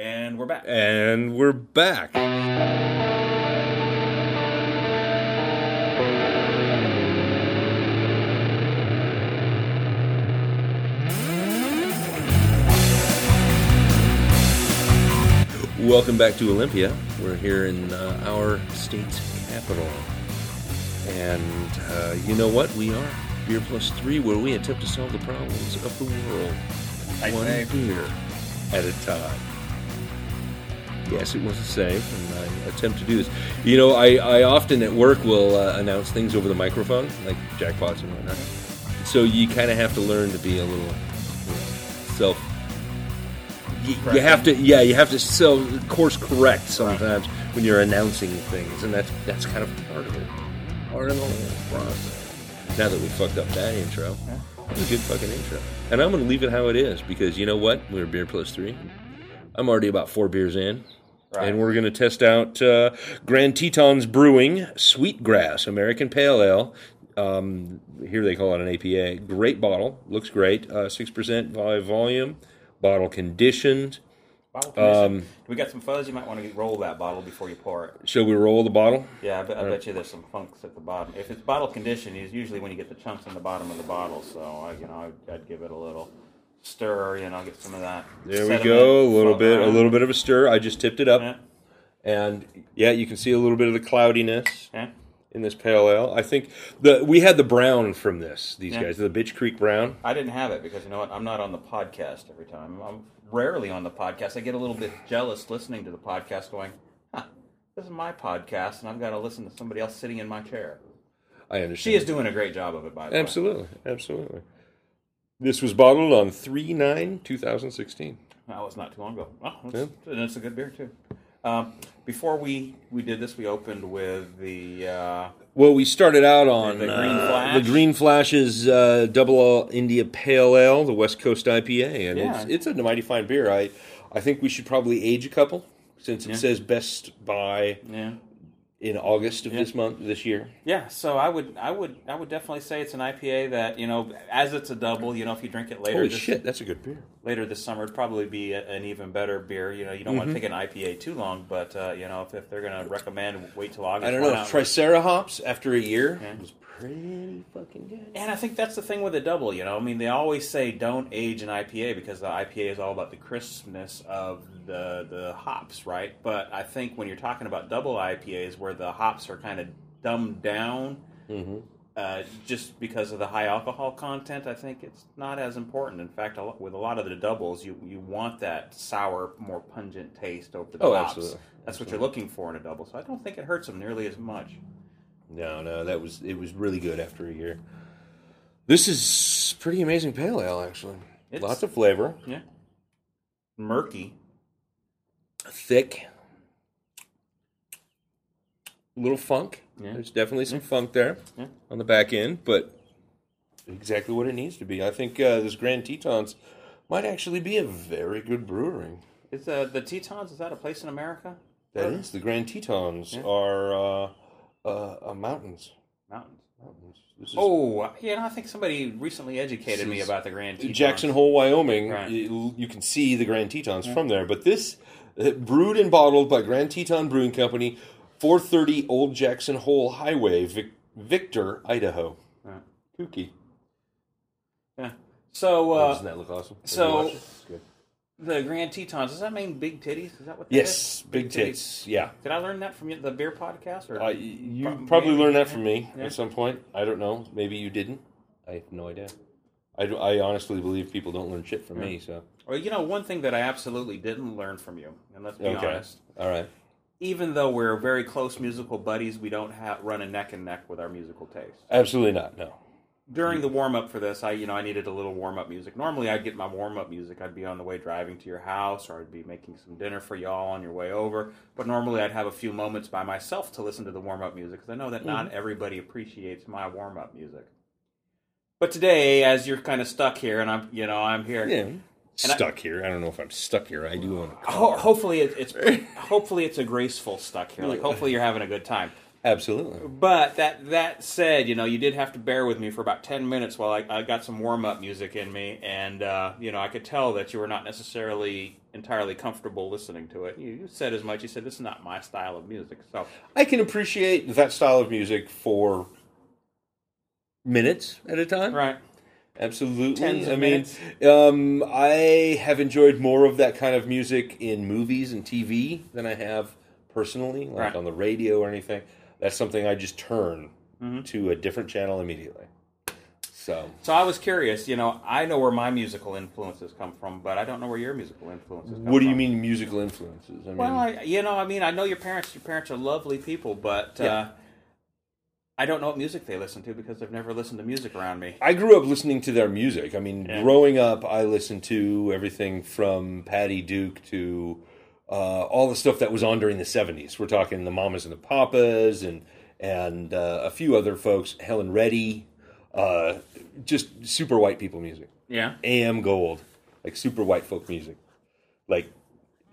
And we're back. And we're back. Welcome back to Olympia. We're here in uh, our state's capital. And uh, you know what? We are Beer Plus Three, where we attempt to solve the problems of the world I one say. beer at a time. Yes, it was a save, and I attempt to do this. You know, I, I often at work will uh, announce things over the microphone, like jackpots and whatnot. So you kind of have to learn to be a little you know, self. You, you have to, yeah, you have to so course correct sometimes when you're announcing things, and that's that's kind of part of it, part of the whole process. Now that we fucked up that intro, it was a good fucking intro, and I'm going to leave it how it is because you know what? We're beer plus three. I'm already about four beers in. Right. And we're going to test out uh, Grand Tetons Brewing Sweetgrass American Pale Ale. Um, here they call it an APA. Great bottle, looks great. Uh, Six percent by volume. Bottle conditioned. Bottle. Um, we got some fuzz. You might want to roll that bottle before you pour it. Shall we roll the bottle? Yeah, I bet, I bet you there's some funks at the bottom. If it's bottle conditioned, it's usually when you get the chunks in the bottom of the bottle. So, I, you know, I'd, I'd give it a little stir. You know, get some of that. There we go. A little bit, a little bit of a stir. I just tipped it up, Yeah. and yeah, you can see a little bit of the cloudiness yeah. in this pale ale. I think the we had the brown from this. These Yeah. guys, the Bitch Creek Brown. I didn't have it because you know what? I'm not on the podcast every time. I'm rarely on the podcast. I get a little bit jealous listening to the podcast, going, huh, "This is my podcast, and I've got to listen to somebody else sitting in my chair." I understand. She is doing a great job of it, by the way. Absolutely, absolutely. This was bottled on 3 9 2016. That was not too long ago. Oh, that's, and it's a good beer too. Um, before we we did this, we opened with the uh, Well, we started out on The Green uh, Flash. the Green Flash's uh, Double All India Pale Ale, the West Coast IPA, and Yeah. it's, it's a mighty fine beer. I I think we should probably age a couple since it Yeah. says best by yeah in August of Yeah. this month this year. yeah. So I would I would I would definitely say it's an IPA that you know as it's a double. You know, if you drink it later Holy this, shit, that's a good beer. later this summer, it'd probably be a, an even better beer. You know, you don't want Mm-hmm. to take an IPA too long, but uh, you know if, if they're going to recommend wait till August, I don't know. Tricera hops after a year Yeah. was pretty fucking good. And I think that's the thing with a double, you know. I mean, they always say don't age an IPA because the IPA is all about the crispness of the the hops, right? But I think when you're talking about double IPAs, where the hops are kind of dumbed down, uh, just because of the high alcohol content, I think it's not as important. In fact, a lot, with a lot of the doubles, you you want that sour, more pungent taste over the Oh, hops. absolutely. That's what you're looking for in a double. So I don't think it hurts them nearly as much. No, no, that was it was really good after a year. This is pretty amazing pale ale, actually. It's- Lots of flavor, Yeah, murky. thick, little funk. Yeah. There's definitely some funk there Yeah. on the back end, but exactly what it needs to be. I think uh, this Grand Tetons might actually be a very good brewery. Is uh, the Tetons? Is that a place in America? That is the Grand Tetons Yeah. are uh, uh, uh, mountains. Mountains. Mountains. This is Oh, yeah. I think somebody recently educated me about the Grand Tetons. Jackson Hole, Wyoming. Right. You, you can see the Grand Tetons from there. But this, uh, brewed and bottled by Grand Teton Brewing Company, 430 Old Jackson Hole Highway, Vic, Victor, Idaho. Right. Kooky. Yeah. So uh, Doesn't that look awesome? So- you watched it? It's good. the Grand Tetons. Does that mean big titties? Is that what? That Yes, is? big tits. Yeah. Did I learn that from the beer podcast? Or Uh, you Prob- probably maybe. learned that from me Yeah. at some point. I don't know. Maybe you didn't. I have no idea. I, do- I honestly believe people don't learn shit from me. So well, you know, one thing that I absolutely didn't learn from you, and let's be okay, honest. all right. Even though we're very close musical buddies, we don't have run a neck and neck with our musical taste. Absolutely not. No. during the warm up for this, I you know I needed a little warm up music. Normally, I'd get my warm up music. I'd be on the way driving to your house, or I'd be making some dinner for y'all on your way over. But normally, I'd have a few moments by myself to listen to the warm up music because I know that not mm-hmm. everybody appreciates my warm up music. But today, as you're kind of stuck here, and I'm you know I'm here. Yeah. I- Stuck here. I don't know if I'm stuck here. I do want to. Ho- hopefully, it, it's hopefully it's a graceful stuck here. Like hopefully, you're having a good time. Absolutely. But that that said, you know, you did have to bear with me for about ten minutes while I, I got some warm up music in me, and uh, you know, I could tell that you were not necessarily entirely comfortable listening to it. You, you said as much. You said this is not my style of music, so I can appreciate that style of music for minutes at a time. right. Absolutely. I mean, um, I have enjoyed more of that kind of music in movies and TV than I have personally, like Right. on the radio or anything. That's something I just turn Mm-hmm. to a different channel immediately. So, So I was curious. You know, I know where my musical influences come from, but I don't know where your musical influences. come what do you from. mean musical influences? I mean, Well, I, you know, I mean, I know your parents. Your parents are lovely people, but uh, Yeah. I don't know what music they listen to because they've never listened to music around me. I grew up listening to their music. I mean, Yeah. growing up, I listened to everything from Patty Duke to uh, all the stuff that was on during the '70s. We're talking the Mamas and the Papas and and uh, a few other folks, Helen Reddy, uh, just super white people music. Yeah. AM Gold, like super white folk music, like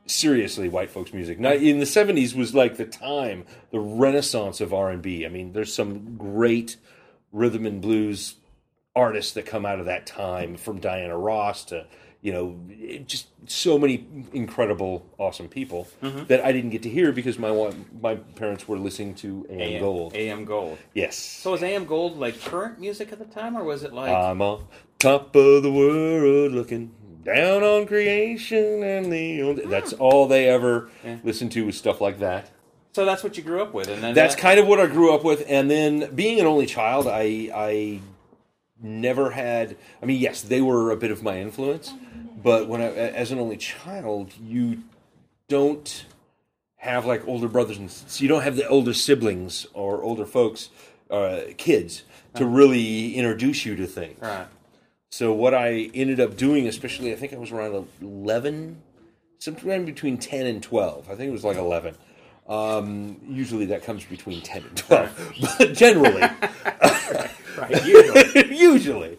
seriously white folks music. Now in the '70s was like the time, the renaissance of R and B. I mean, there's some great rhythm and blues artists that come out of that time, from Diana Ross to you know just so many incredible, awesome people mm-hmm. that I didn't get to hear because my my parents were listening to AM, AM Gold. AM Gold. Yes. So was AM Gold like current music at the time, or was it like? I'm on top of the world looking down on creation and the only, that's all they ever Yeah. listened to was stuff like that. so that's what you grew up with, and then That's that- kind of what I grew up with and then being an only child I I never had I mean yes they were a bit of my influence but when I as an only child you don't have like older brothers and so you don't have the older siblings or older folks uh, kids to really introduce you to things right. So what I ended up doing, especially I think I was around eleven, sometime between ten and twelve. I think it was like eleven. Um, usually that comes between ten and twelve, but generally, Right. Usually. usually,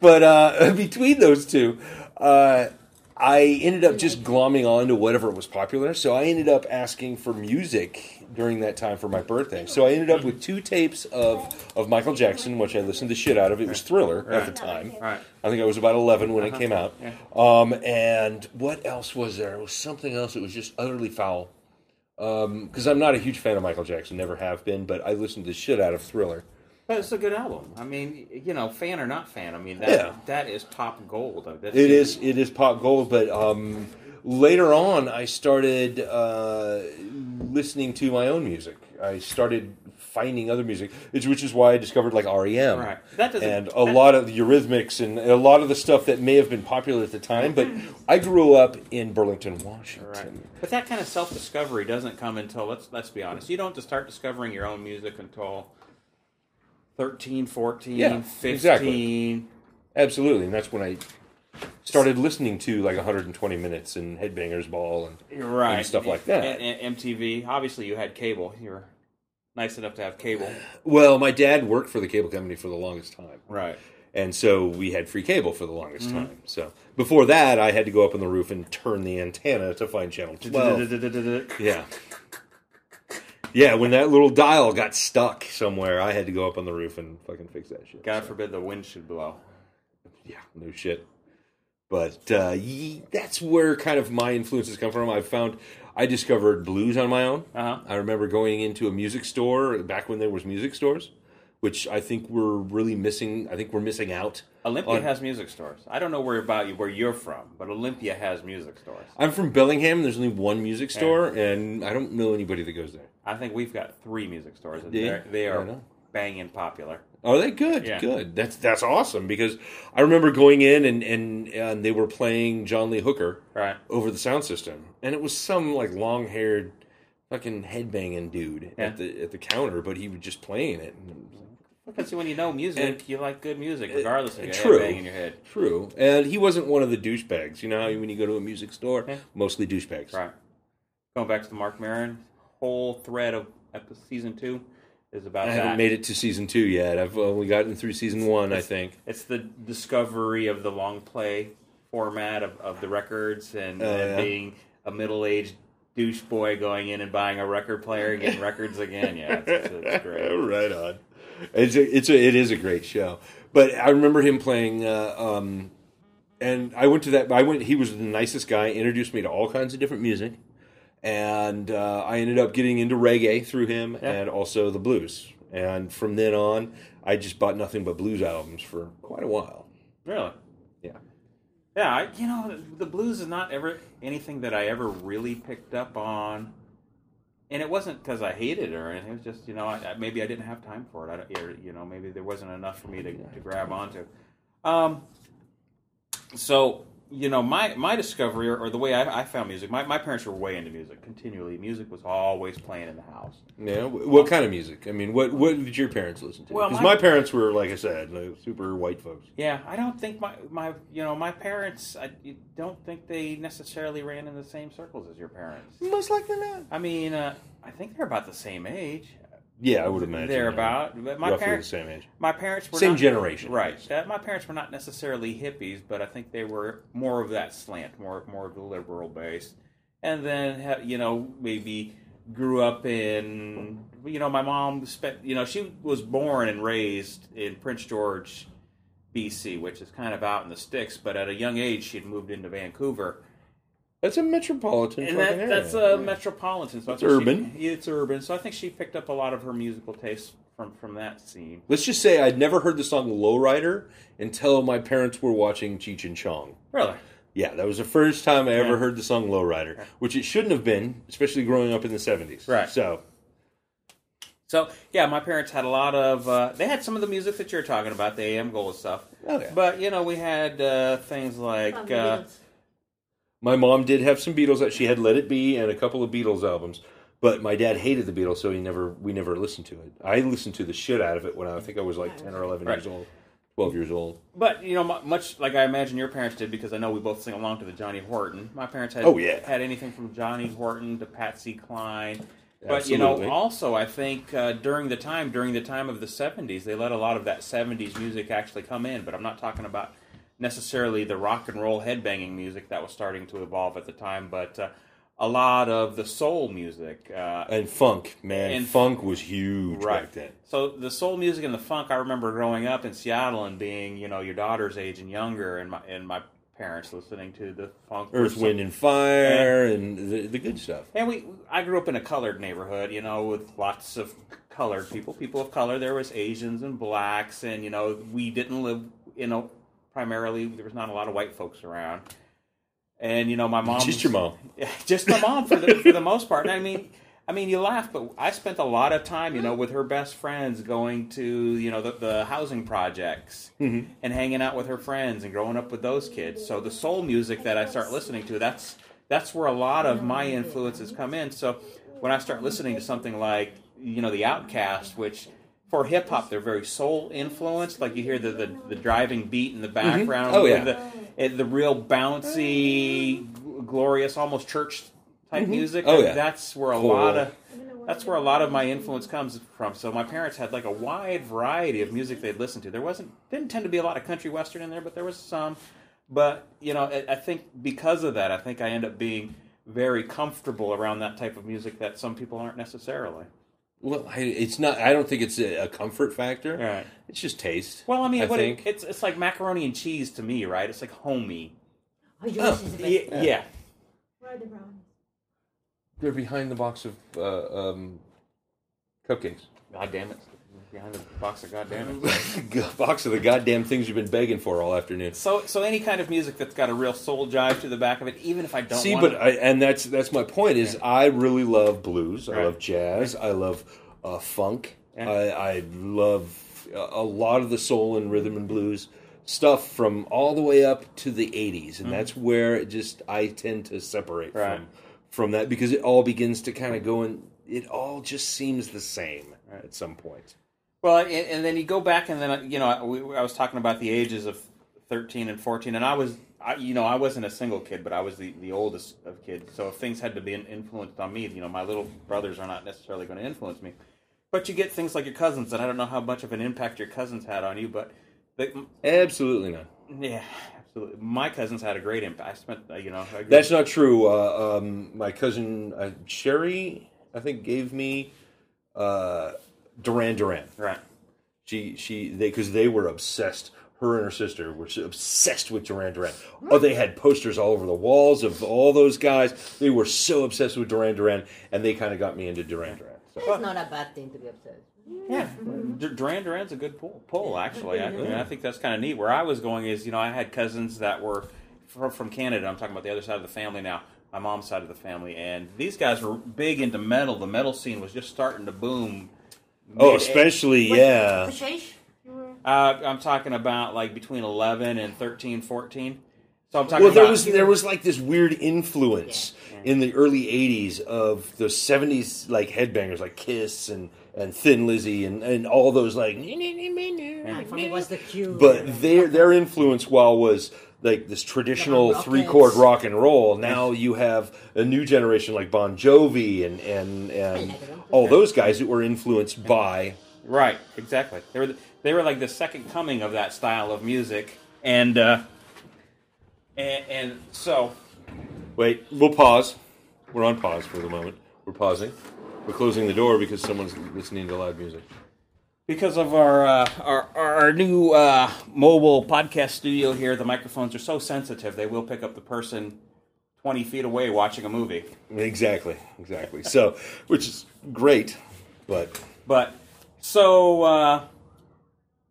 but uh, between those two, uh, I ended up just glomming on to whatever was popular. So I ended up asking for music during that time for my birthday. So I ended up with two tapes of, of Michael Jackson, which I listened to shit out of. It was Thriller at the time. Right. I think I was about 11 when it came out. Um, and what else was there? It was something else that was just utterly foul. Because I'm not a huge fan of Michael Jackson, never have been, but I listened to shit out of Thriller. But it's a good album. I mean, you know, fan or not fan, I mean that Yeah. that is top gold. That's, It is it is pop gold, but um, later on I started uh, listening to my own music. I started finding other music, which which is why I discovered like REM Right. That and a lot of the Eurythmics and a lot of the stuff that may have been popular at the time. But I grew up in Burlington, Washington. Right. But that kind of self discovery doesn't come until let's let's be honest. You don't start discovering your own music until 13, 14, Yeah, 15. exactly. Absolutely, and that's when I started listening to like 120 minutes and Headbangers Ball and Right. and stuff like that. And, MTV. Obviously you had cable. You were nice enough to have cable. Well, my dad worked for the cable company for the longest time. Right. And so we had free cable for the longest mm-hmm. time. So before that, I had to go up on the roof and turn the antenna to find channel 12. yeah. Yeah, when that little dial got stuck somewhere, I had to go up on the roof and fucking fix that shit. God forbid the wind should blow. Yeah, no shit. But uh, that's where kind of my influences come from. I found I discovered blues on my own. Uh-huh. I remember going into a music store back when there was music stores, which I think we're really missing. I think we're missing out. Olympia on- has music stores. I don't know where about you where you're from, but Olympia has music stores. I'm from Bellingham. There's only one music store, and I don't know anybody that goes there. I think we've got three music stores, and they're, they I banging popular. Are they good? Yeah. Good. That's that's awesome because I remember going in and, and and they were playing John Lee Hooker Right. over the sound system, and it was some like long haired, fucking headbanging dude Yeah. at the at the counter, but he was just playing it. Because when you know music, And- you like good music, regardless of your true. head banging your head. True, and he wasn't one of the douchebags. You know how when you go to a music store, Yeah. mostly douchebags. Right. Going back to the Marc Maron whole thread of episode, season two is about I that. haven't made it to season two yet. I've only gotten through season one, I think. It's the discovery of the long play format of, of the records and, Oh, and yeah. being a middle aged douche boy going in and buying a record player and getting records again. Yeah, it's, it's, it's great. right on. It's a, it's a, it is a great show. But I remember him playing, uh, um, and I went to that. I went. He was the nicest guy. Introduced me to all kinds of different music, and uh, I ended up getting into reggae through him, Yeah. and also the blues. And from then on, I just bought nothing but blues albums for quite a while. Really? Yeah. Yeah, I, you know, the blues is not ever anything that I ever really picked up on. And it wasn't because I hated it or anything. It was just, you know, I, I- maybe I didn't have time for it. I, don't- or, you know, maybe there wasn't enough for me to, to grab onto. Um, so, you know, my, my discovery or, or the way I, I found music, my, my parents were way into music continually. Music was always playing in the house. Yeah. wh- What kind of music? I mean, what what did your parents listen to? Well, Because my- my, parents were, like I said, like, super white folks. Yeah, I don't think my, my you know, my parents, I don't think they necessarily ran in the same circles as your parents. Most likely not. I mean, uh, I think they're about the same age. Yeah, I would imagine they're yeah. about. But my roughly parents, the same age. my parents were Same not- generation. right? Uh, my parents were not necessarily hippies, but I think they were more of that slant, more more of the liberal base. And then you know maybe grew up in you know my mom spent you know she was born and raised in Prince George, BC, which is kind of out in the sticks. But at a young age, she had moved into Vancouver. That's a metropolitan And fucking that, area. that's a metropolitan. So It's think she- urban. it's urban. So I think she picked up a lot of her musical tastes from from that scene. Let's just say I'd never heard the song Lowrider until my parents were watching Cheech and Chong. Really? Yeah, that was the first time I ever Yeah. heard the song Lowrider, which it shouldn't have been, especially growing up in the 70s. Right. So, So yeah, my parents had a lot of. Uh, they had some of the music that you're talking about, the AM Gold stuff. Oh, yeah. But you know, we had uh, things like. From Uh, Beatles. My mom did have some Beatles that she had Let It Be and a couple of Beatles albums, but my dad hated the Beatles, so he never we never listened to it. I listened to the shit out of it when I, think I was like 10 or 11 Right. years old, 12 years old. but you know, much like I imagine your parents did, because I know we both sing along to the Johnny Horton. My parents had Oh, yeah. had anything from Johnny Horton to Patsy Cline. But you know, also I think uh, during the time during the time of the '70s, they let a lot of that '70s music actually come in. But I'm not talking about necessarily the rock and roll headbanging music that was starting to evolve at the time, but uh, a lot of the soul music. Uh, And funk, man. And- funk was huge Right. back then. So the soul music and the funk, I remember growing up in Seattle and being, you know, your daughter's age and younger, and my and my parents listening to the funk. Earth, Wind, and Fire, and the, the good stuff. And we, I grew up in a colored neighborhood, you know, with lots of colored people, people of color. There was Asians and blacks, and you know, we didn't live, in know, primarily there was not a lot of white folks around. And you know, my mom, Just your mom. Yeah, just my mom for the for the most part. And I mean, I mean, you laugh, but I spent a lot of time, you know, with her best friends, going to you know the, the housing projects mm-hmm. and hanging out with her friends and growing up with those kids. So the soul music that I start listening to, that's that's where a lot of my influences come in. So when I start listening to something like you know the OutKast, which for hip hop they're very soul influenced, like you hear the the, the driving beat in the mm-hmm. background, Oh, yeah. the, eh, the real bouncy, glorious, almost church type mm-hmm. music. Oh, yeah. that's where a Cool. lot of that's where a lot of my influence comes from. So my parents had like a wide variety of music they'd listen to. There wasn't didn't tend to be a lot of country western in there, but there was some. But you know, I, I think because of that, I think I end up being very comfortable around that type of music that some people aren't necessarily. Well, I, it's not. I don't think it's a, a comfort factor. Right. It's just taste. Well, I mean, I what it, it's it's like macaroni and cheese to me, right? It's like homey. Oh, yours is the best. Yeah, yeah. Where are the brownies? They're behind the box of uh, um, cupcakes. God damn it! Behind the box of goddamn box of the goddamn things you've been begging for all afternoon. So, so any kind of music that's got a real soul jive to the back of it, even if I don't See, but I, and that's that's my point. Is I really love blues. I love jazz. I love uh, funk. Yeah. I, I love a a lot of the soul and rhythm and blues stuff from all the way up to the '80s, and that's where it just I tend to separate Mm-hmm. Right. from from that because it all begins to kind of go and it all just seems the same at some point. Well, and, and then you go back, and then you know, I, we, I was talking about the ages of thirteen and fourteen, and I was, I, you know, I wasn't a single kid, but I was the, the oldest of kids. So if things had to be influenced on me, you know, my little brothers are not necessarily going to influence me. But you get things like your cousins, and I don't know how much of an impact your cousins had on you, but they, Absolutely not. yeah, absolutely. My cousins had a great impact. I spent, uh, you know, That's not true. Uh, um, my cousin uh, Sherry, I think, gave me uh, Duran Duran. right. She she they because they were obsessed. Her and her sister were obsessed with Duran Duran. Oh, they had posters all over the walls of all those guys. They were so obsessed with Duran Duran, and they kind of got me into Duran Duran. So. It's not a bad thing to be obsessed. Yeah, mm-hmm. D- Duran Duran's a good pull. Pull actually. I, I, mean, I think that's kind of neat. Where I was going is, you know, I had cousins that were from, from Canada. I'm talking about the other side of the family now. My mom's side of the family, and these guys were big into metal. The metal scene was just starting to boom. Oh, especially What- yeah. Which age? Uh, I'm talking about like between 11 and 13, 14. So I'm talking Well, there about was there was like this weird influence in the early '80s of the '70s like headbangers like Kiss and and Thin Lizzy and and all those like. Like, for me, it was the cue. But their their influence, while was like this traditional Rockets. three chord rock and roll, now you have a new generation like Bon Jovi and and and all those guys that were influenced by. Right, exactly. They were they were like the second coming of that style of music, and uh, and, and so Wait, we'll pause. We're on pause for the moment. We're pausing. We're closing the door because someone's listening to loud music. Because of our uh, our our new uh, mobile podcast studio here, the microphones are so sensitive they will pick up the person twenty feet away watching a movie. Exactly, exactly. So, which is great, but But so uh,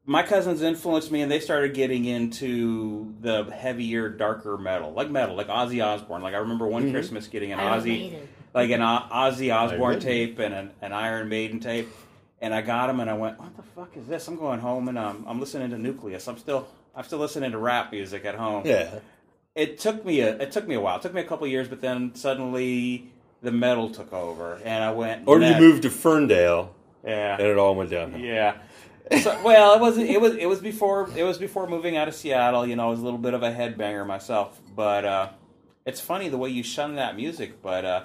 my cousins influenced me, and they started getting into the heavier, darker metal, like metal, like Ozzy Osbourne. Like I remember one Christmas getting an Ozzy, like an O- Ozzy Osbourne tape and an, an Iron Maiden tape, and I got them, and I went, "What the fuck is this?" I'm going home, and um, I'm listening to Newcleus. I'm still, I'm still listening to rap music at home yeah. it took me a it took me a while. It took me a couple years, but then suddenly the metal took over, and I went. Or you moved to Ferndale, Yeah, and it all went downhill. yeah. So, well, it was it was it was before it was before moving out of Seattle. You know, I was a little bit of a headbanger myself, but uh, it's funny the way you shun that music. But uh,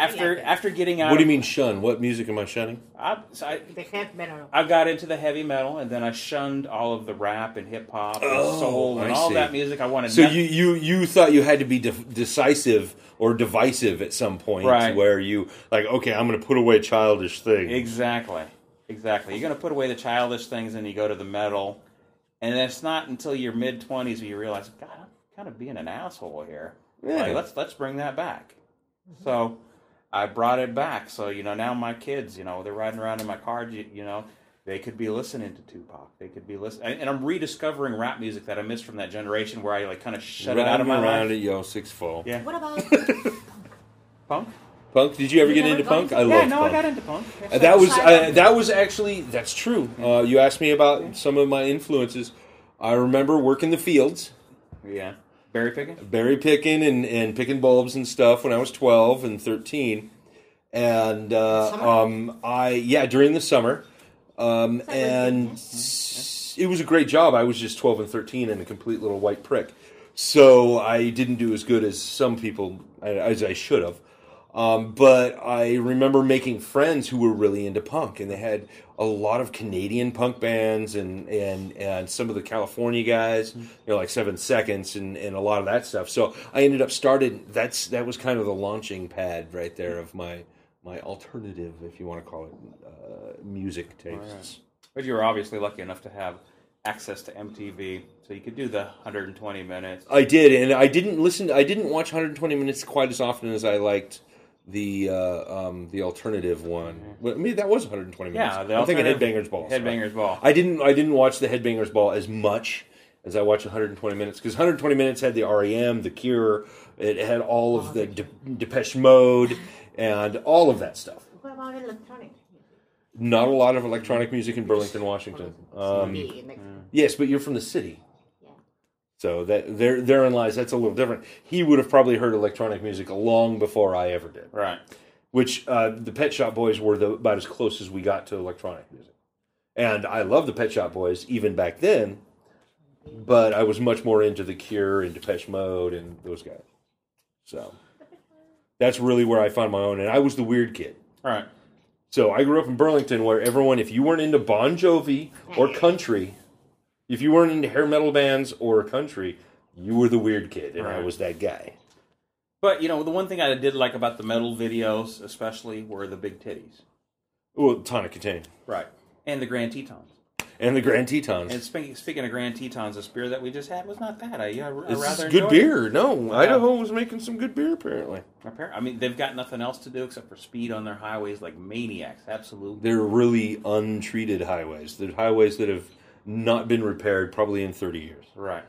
after Yeah. after getting out, What do you mean shun? What music am I shunning? I, so I, The head metal. I got into the heavy metal, and then I shunned all of the rap and hip hop and Oh, soul and I all see. that music. I wanted. So noth- you you you thought you had to be de- decisive or divisive at some point, Right. where you like, okay, I'm going to put away childish things. Exactly. Exactly. You're going to put away the childish things and you go to the metal. And it's not until your mid 20s where you realize, God, I'm kind of being an asshole here. Yeah. Like, let's let's bring that back. So I brought it back. So, you know, now my kids, you know, they're riding around in my car, you, you know, they could be listening to Tupac. They could be listening. And, and I'm rediscovering rap music that I missed from that generation where I, like, kind of shut it out of my Riding around life. at yo six fall. Yeah. What about Punk? Punk? Did you ever You get into punk? to- I Yeah, love Yeah, no, punk. I got into punk. Uh, that was uh, that was actually that's true. Uh, you asked me about some of my influences. I remember working the fields, Yeah. Berry picking? berry picking and, and picking bulbs and stuff when I was twelve and thirteen, and uh, um, I yeah during the summer, um, and it was a great job. I was just twelve and thirteen and a complete little white prick, so I didn't do as good as some people as I should have. Um, but I remember making friends who were really into punk, and they had a lot of Canadian punk bands and and and some of the California guys, you know, like Seven Seconds and, and a lot of that stuff. So I ended up started. That's that was kind of the launching pad right there of my my alternative, if you want to call it, uh, music tastes. But you were obviously lucky enough to have access to MTV, so you could do the 120 minutes. I did, and I didn't listen. I didn't watch 120 minutes quite as often as I liked the uh, um, the alternative one. Well, I mean, that was 120 minutes. Yeah, the I'm thinking alternative- Headbangers Ball. sorry. Headbangers Ball. I didn't. I didn't watch the Headbangers Ball as much as I watched 120 minutes because 120 minutes had the REM, the Cure. It had all of the De- Depeche Mode and all of that stuff. what about electronic? Not a lot of electronic music in Burlington, Washington. Um, yes, but you're from the city. Yeah. So that there therein lies that's a little different. He would have probably heard electronic music long before I ever did. Right. Which uh, the Pet Shop Boys were the, about as close as we got to electronic music. And I love the Pet Shop Boys even back then, but I was much more into the Cure and Depeche Mode and those guys. So that's really where I found my own, and I was the weird kid. Right. So I grew up in Burlington, where everyone, if you weren't into Bon Jovi or country, If you weren't into hair metal bands or country, you were the weird kid, and I Right. was that guy. But you know, the one thing I did like about the metal videos, especially, were the big titties. Well, Tonic Contain. Right. And the Grand Tetons. And the Grand Tetons. And speaking, speaking of Grand Tetons, this beer that we just had was not bad. I, I, I This rather good enjoyed beer. No, Idaho was making some good beer, apparently. It. Appar- I mean, they've got nothing else to do except for speed on their highways like maniacs. Absolutely. They're really untreated highways. They're highways that have not been repaired probably in 30 years. Right.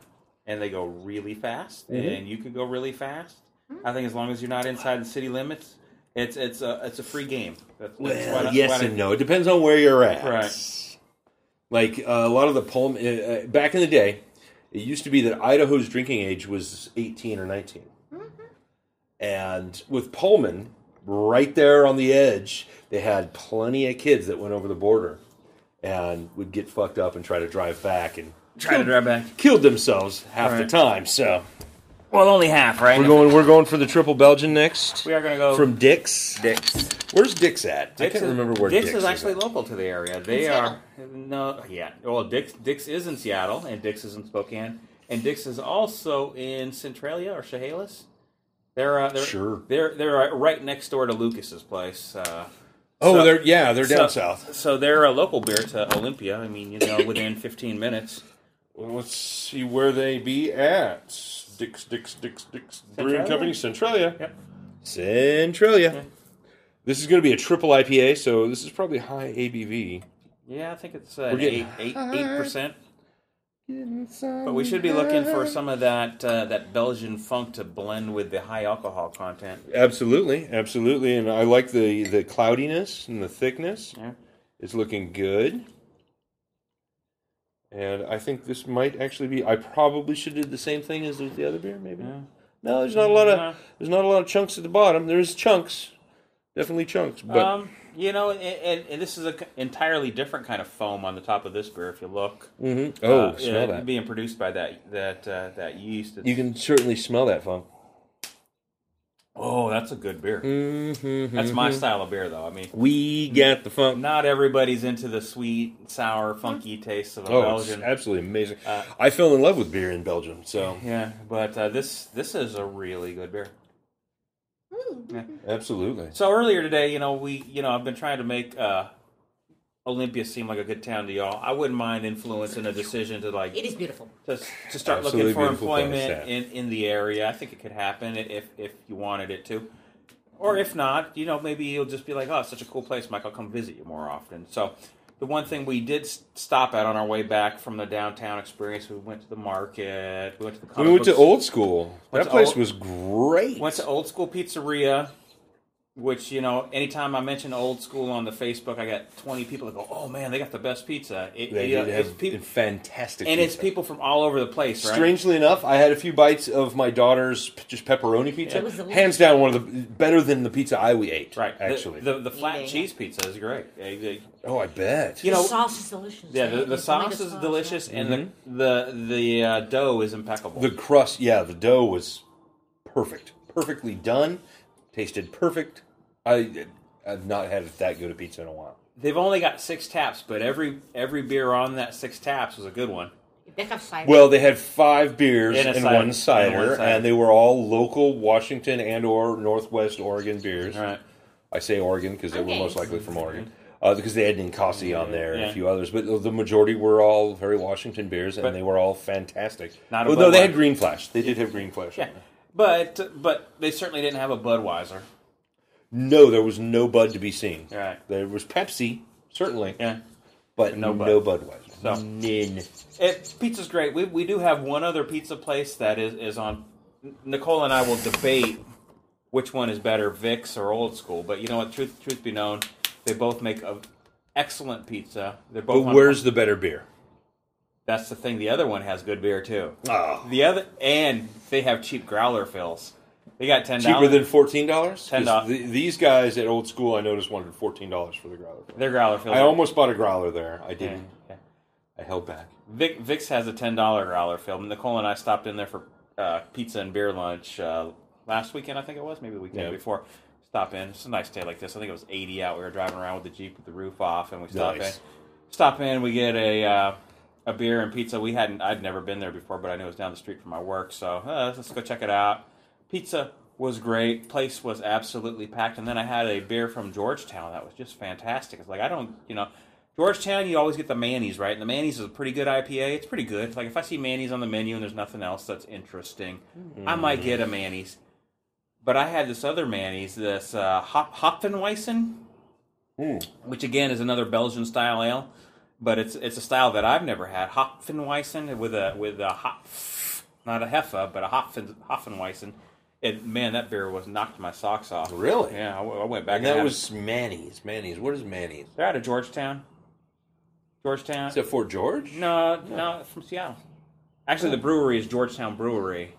And they go really fast, Mhm. and you can go really fast. I think as long as you're not inside the city limits, it's it's a it's a free game. That's, that's Well, why- yes why I- and no. It depends on where you're at. Right. Like uh, a lot of the Pullman, uh, uh, back in the day, it used to be that Idaho's drinking age was 18 or 19. And with Pullman, right there on the edge, they had plenty of kids that went over the border and would get fucked up and try to drive back and Try to drive back. killed themselves half the Right. time. So Well, only half, right? we're going. We're going for the triple Belgian next We are going to go from Dick's. Dick's. Where's Dick's at? I can't is- remember where Dick's, Dick's, is actually at. local to the area. They In are no, yeah. Well, Dix Dick's is in Seattle, and Dick's is in Spokane, and Dick's is also in Centralia or Chehalis. They're, uh, they're Sure. They're they're uh, right next door to Lucas's place. Uh, Oh, so- they're yeah, they're down so, south. So they're a local beer to Olympia. I mean, you know, within 15 minutes. Well, let's see where they be at. Dick's, Dick's, Dick's, Dick's Brewing Company, Centralia. Yep. Centralia. This is going to be a triple IPA, so this is probably high ABV. Yeah, I think it's uh, We're getting eight eight eight percent. But we should be looking for some of that uh, that Belgian funk to blend with the high alcohol content. Absolutely, absolutely, and I like the the cloudiness and the thickness. Yeah. It's looking good, and I think this might actually be. I probably should do the same thing as with the other beer, maybe. Yeah. No, there's not a lot of No. there's not a lot of chunks at the bottom. There's chunks, definitely chunks, but um, you know, and, and, and this is an entirely different kind of foam on the top of this beer. If you look, Mhm. oh, Uh, smell that. being produced by that that uh, that yeast. It's- You can certainly smell that funk. oh, that's a good beer. Mm-hmm, That's my style of beer, though. I mean, We got the funk. not everybody's into the sweet, sour, funky taste of a Oh, it's Belgian. absolutely amazing. Uh, I fell in love with beer in Belgium, so Yeah, but uh, this this is a really good beer. Absolutely. So earlier today, you know, we you know I've been trying to make uh, Olympia seem like a good town to y'all. I wouldn't mind influencing a decision to like It is beautiful. to, to start Absolutely looking for employment in, in the area. I think it could happen if if you wanted it to, or if not, you know, maybe you'll just be like, oh, it's such a cool place, Mike. I'll come visit you more often. So. The one thing we did stop at on our way back from the downtown experience, we went to the market. We went to the. We went to old school. Went that place old- was great. Went to Old School Pizzeria, which you know, anytime I mention Old School on the Facebook, I got twenty people that go, "Oh man, they got the best pizza." It, they you know, did it's have peop- fantastic, and it's people from all over the place, right? Strangely enough, I had a few bites of my daughter's just pepperoni pizza. It was delicious. Hands down, one of the better than the pizza I we ate. right. Actually. the the, flat Yeah. cheese pizza is great. They- they- oh, I bet. You know- the sauce is delicious. yeah, the, the sauce is sauce, delicious, yeah. and the the the uh, dough is impeccable. the crust, yeah, the dough was perfect, perfectly done, tasted perfect. I I've not had that good a pizza in a while. They've only got six taps, but every every beer on that six taps was a good one. They have cider. Well, they had five beers And a and, cider. one cider, And one cider. and they were all local Washington and or Northwest Oregon beers. All right. I say Oregon because they were most likely from Oregon. Uh, because they had Ninkasi on there and Yeah. a few others, but the majority were all very Washington beers, and But- they were all fantastic. Not a Although they had Green Flash, they did have Green Flash. Yeah, on there. But but they certainly didn't have a Budweiser. No, there was no Bud to be seen. Right. There was Pepsi, certainly, Yeah. but No no, Bud. Budweiser. So- None. It, pizza's great. We, we do have one other pizza place that is, is on. Nicole and I will debate which one is better, Vic's or Old School. But you know what? Truth truth be known, they both make a excellent pizza. They're But both. on- where's the better beer? That's the thing. The other one has good beer too. Oh, The other and they have cheap growler fills. They got ten cheaper than fourteen dollars. $10. these guys at Old School, I noticed wanted fourteen dollars for the growler. Their growler fills. I almost bought a growler there. I didn't. yeah. I held back. Vic, Vic's has a ten dollar growler fill. Nicole and I stopped in there for uh, pizza and beer lunch uh, last weekend. I think it was maybe the weekend Yeah. before. Stop in. It's a nice day like this. I think it was eighty out. We were driving around with the jeep with the roof off, and we stopped Nice. in. Stop in. We get a uh, a beer and pizza. We hadn't. I'd never been there before, but I knew it was down the street from my work. So uh, let's go check it out. Pizza was great. Place was absolutely packed. And then I had a beer from Georgetown that was just fantastic. It's like I don't, you know, Georgetown. You always get the Manny's right, and the Manny's is a pretty good IPA. It's pretty good. It's like if I see Manny's on the menu and there's nothing else that's interesting, I might get a Manny's. But I had this other Manny's, this uh, Hop Hopfenweissen, which again is another Belgian style ale, but it's it's a style that I've never had. Hopfenweissen with a with a hop, not a Heffa, but a Hopfen, Hopfenweissen. It man, that beer was knocked my socks off. Really? Yeah, I went back. And and that was Manny's. Manny's. What is Manny's? they're out of Georgetown. Georgetown. Is that Fort George? no, no, from Seattle. Actually, the brewery is Georgetown Brewery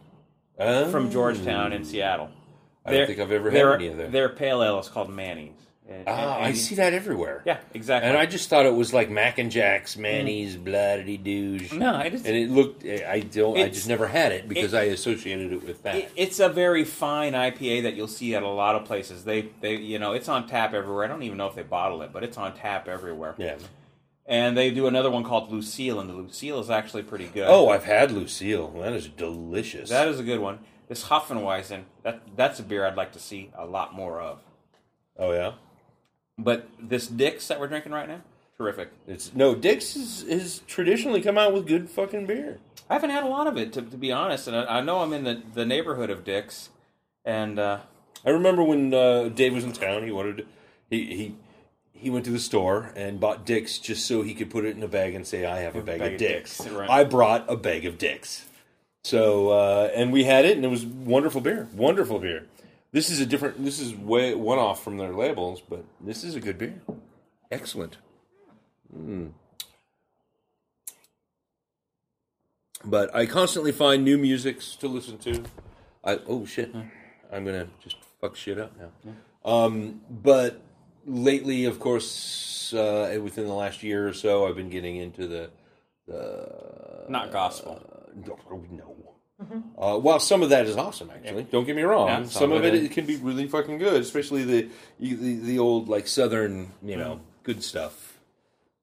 Oh. from Georgetown in oh. Seattle. I don't Their- think I've ever had their- any of them. Their pale ale is called Manny's. And- Ah, and- I see that everywhere. Yeah, exactly. And I just thought it was like Mac and Jack's, Manny's, bloody douche. no, it is. And it looked. I don't. I just never had it because it- I associated it with that. It, it's a very fine IPA that you'll see at a lot of places. They, they, you know, it's on tap everywhere. I don't even know if they bottle it, but it's on tap everywhere. yeah. And they do another one called Lucille, and the Lucille is actually pretty good. Oh, I've had Lucille. That is delicious. that is a good one. This Hopfenweissen, that that's a beer I'd like to see a lot more of. oh yeah. But this Dick's that we're drinking right now, terrific. It's no Dick's is, is traditionally come out with good fucking beer. I haven't had a lot of it to, to be honest, and I, I know I'm in the, the neighborhood of Dick's, and uh, I remember when uh, Dave was in town. He wanted he he he went to the store and bought Dick's just so he could put it in a bag and say, "I have a bag, bag of of Dick's." Dick's, right. I brought a bag of Dick's. So uh, and we had it, and it was wonderful beer. Wonderful beer. This is a different. This is way one off from their labels, but this is a good beer. Excellent. Mm. But I constantly find new musics to listen to. I oh shit, I'm gonna just fuck shit up now. Um, but lately, of course, uh, within the last year or so, I've been getting into the the not gospel. no. no. Uh, well, some of that is awesome. Actually, don't get me wrong. Yeah, some, of it, it- it can be really fucking good, especially the the, the old like southern, you know, good stuff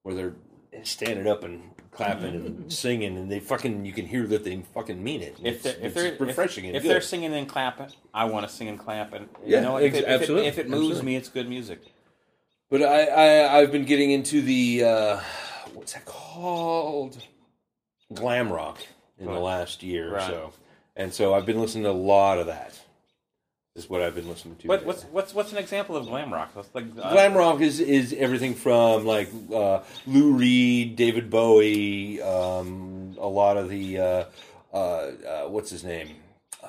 where they're standing up and clapping and singing, and they fucking you can hear that they fucking mean it. if they're, It's- if they're refreshing if, if they're singing and clapping, I want to sing and clap, and you Yeah, know, if, ex- it, if, it, absolutely, if it moves absolutely. me, it's good music. But I, I I've been getting into the uh, what's that called? Glam rock in the last year or so, and so I've been listening to a lot of that. Is what I've been listening to. What, what's what's what's an example of glam rock? What's like uh, Glam rock is, is everything from like uh, Lou Reed, David Bowie, um, a lot of the uh, uh, uh, what's his name? Uh,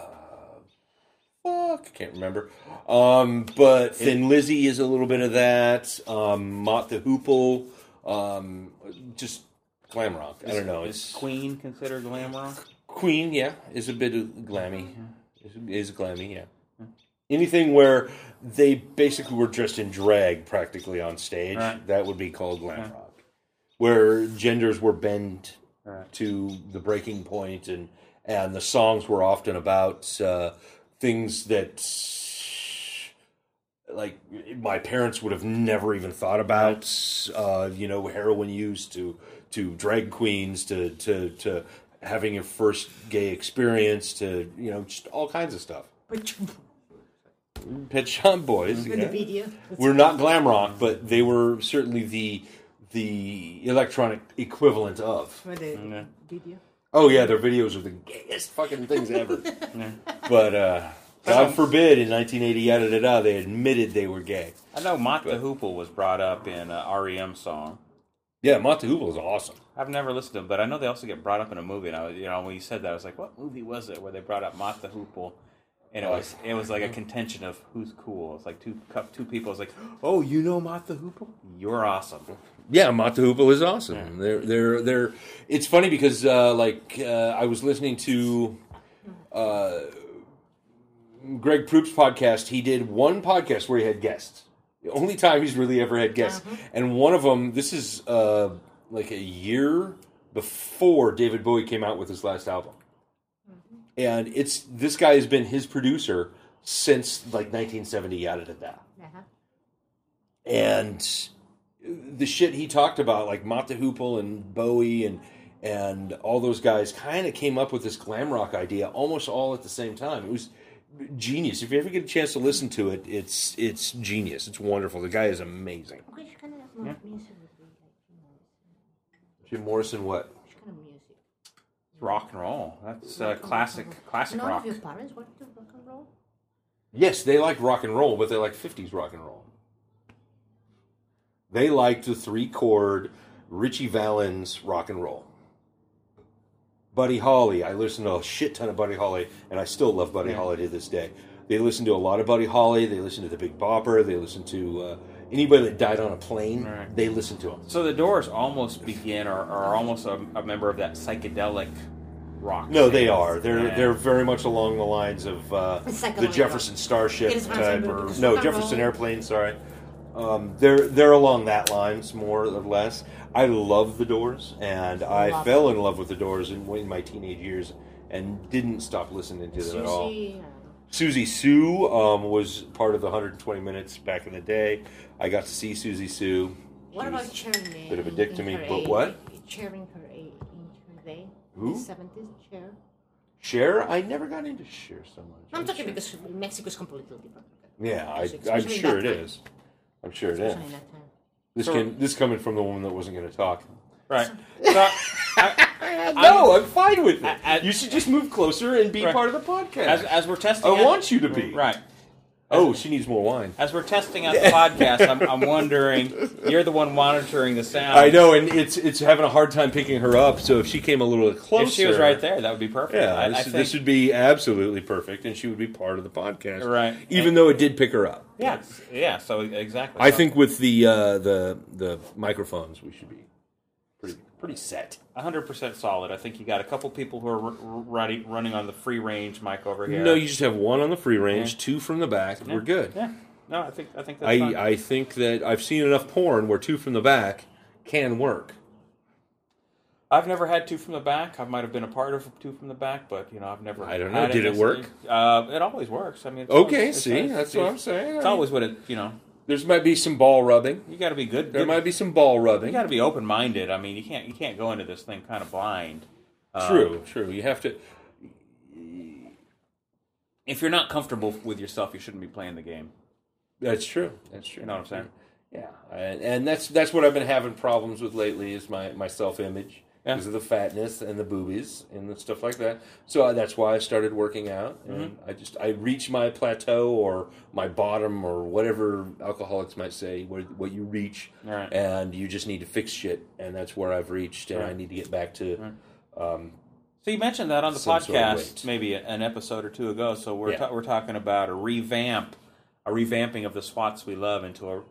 fuck, I can't remember. Um, but Thin Lizzy is a little bit of that. Um, Mott the Hoople, um, just glam rock. I don't know. Is It's Queen considered glam rock? Queen, yeah, is a bit of glammy. Is, is glammy, yeah. Anything where they basically were dressed in drag practically on stage, Right. that would be called glam rock. Where genders were bent Right. to the breaking point, and and the songs were often about uh, things that like my parents would have never even thought about uh, you know heroin use to to drag queens to to to having your first gay experience to you know just all kinds of stuff But pet shop boys yeah. we're not glam rock but they were certainly the the electronic equivalent of For the Yeah. video. oh yeah their videos are the gayest fucking things ever but uh god forbid in 1980 yada da da they admitted they were gay I know Mott the Hoople was brought up in a REM song. Yeah the is awesome I've never listened to them, but I know they also get brought up in a movie. And I, was- you know, when you said that, I was like, "What movie was it where they brought up the Hoople?" And it was it was like a contention of who's cool. It's like two two people. It's like, "Oh, you know the Hoople? You're awesome." Yeah, the Hoople is awesome. They're they're they're. It's funny because uh, like uh, I was listening to uh, Greg Proops' podcast. He did one podcast where he had guests. The only time he's really ever had guests, and one of them. This is uh, like a year before David Bowie came out with his last album, and it's this guy has been his producer since like 1970. Yada da da Uh-huh. and the shit he talked about, like the Hoople and Bowie, and and all those guys kind of came up with this glam rock idea almost all at the same time. It was genius. If you ever get a chance to listen to it, it's it's genius. It's wonderful. The guy is amazing. Which kind of Yeah. music would you like? Jim Morrison, what? Which kind? Rock and roll. That's uh, classic, classic None rock. of your parents went to rock and roll? Yes, they like rock and roll, but they like 50s rock and roll. They like the three chord Ritchie Valens rock and roll. Buddy Holly, I listen to a shit ton of Buddy Holly, and I still love Buddy Yeah. Holly to this day. They listen to a lot of Buddy Holly. They listen to the Big Bopper. They listen to uh, anybody that died on a plane. Right. They listen to them. So the Doors almost begin, or are almost a, a member of that psychedelic rock. No, they are. They're Yeah. they're very much along the lines of uh, the Jefferson Starship type, or no Jefferson roll. Airplane. Sorry, um, they're they're along that lines more or less. I love the Doors, and I Love fell in love with the Doors in, in my teenage years, and didn't stop listening to them at all. Siouxsie, Sioux um, was part of the 120 minutes back in the day. I got to see Siouxsie Sioux. What about Cherry? bit of a dick to me, but age- what? Cher in her age, in her day. Who? The 70s, Cher. Cher, I never got into Cher so much. I'm talking because Mexico is completely different. Yeah, I, I'm sure it time. is. I'm sure it is. Especially in that time. This So- can this coming from the woman that wasn't going to talk. right. So, I, no, I'm fine with it. I- I- you should just move closer and be Right. part of the podcast. as, as we're testing, I out- want you to be. right. Oh, she needs more wine. As we're testing out the podcast, I'm, I'm wondering. You're the one monitoring the sound. I know, and it's it's having a hard time picking her up. So if she came a little closer, If she was right there, that would be perfect. yeah, I, this, I think, this would be absolutely perfect, and she would be part of the podcast, Right. Even though it did pick her up. yeah, yeah. So exactly. I So think with the uh, the the microphones, we should be pretty set. 100% solid. I think you got a couple people who are r- running running on the free range mic over here. No, you just have one on the free range, Yeah. two from the back. Yeah. We're good. Yeah. No, I think I think that's fine. I, I think that I've seen enough porn where two from the back can work. I've never had two from the back. I might have been a part of two from the back, but you know, I've never. I don't know. Did it necessarily. work? Uh, it always works. I mean, it's Okay, always- see, that's what I'm saying. It's always what it. You know, There might be some ball rubbing. you got to be good. There good- might be some ball rubbing. You got to be open minded. I mean, you can't you can't go into this thing kind of blind. True, um, true. You have to. If you're not comfortable with yourself, you shouldn't be playing the game. That's true. That's true. You know what I'm saying? Yeah, and, and that's that's what I've been having problems with lately is my, my self image Yeah. because of the fatness and the boobies and the stuff like that. So I, that's why I started working out, and Mm-hmm. I just I reach my plateau or my bottom or whatever alcoholics might say, what, what you reach, Right. and you just need to fix shit, and that's where I've reached, and I need to get back to. Um, So you mentioned that on the Some sort of podcast maybe an episode or two ago. So we're Yeah. ta- we're talking about a revamp, a revamping of the Swats we love into a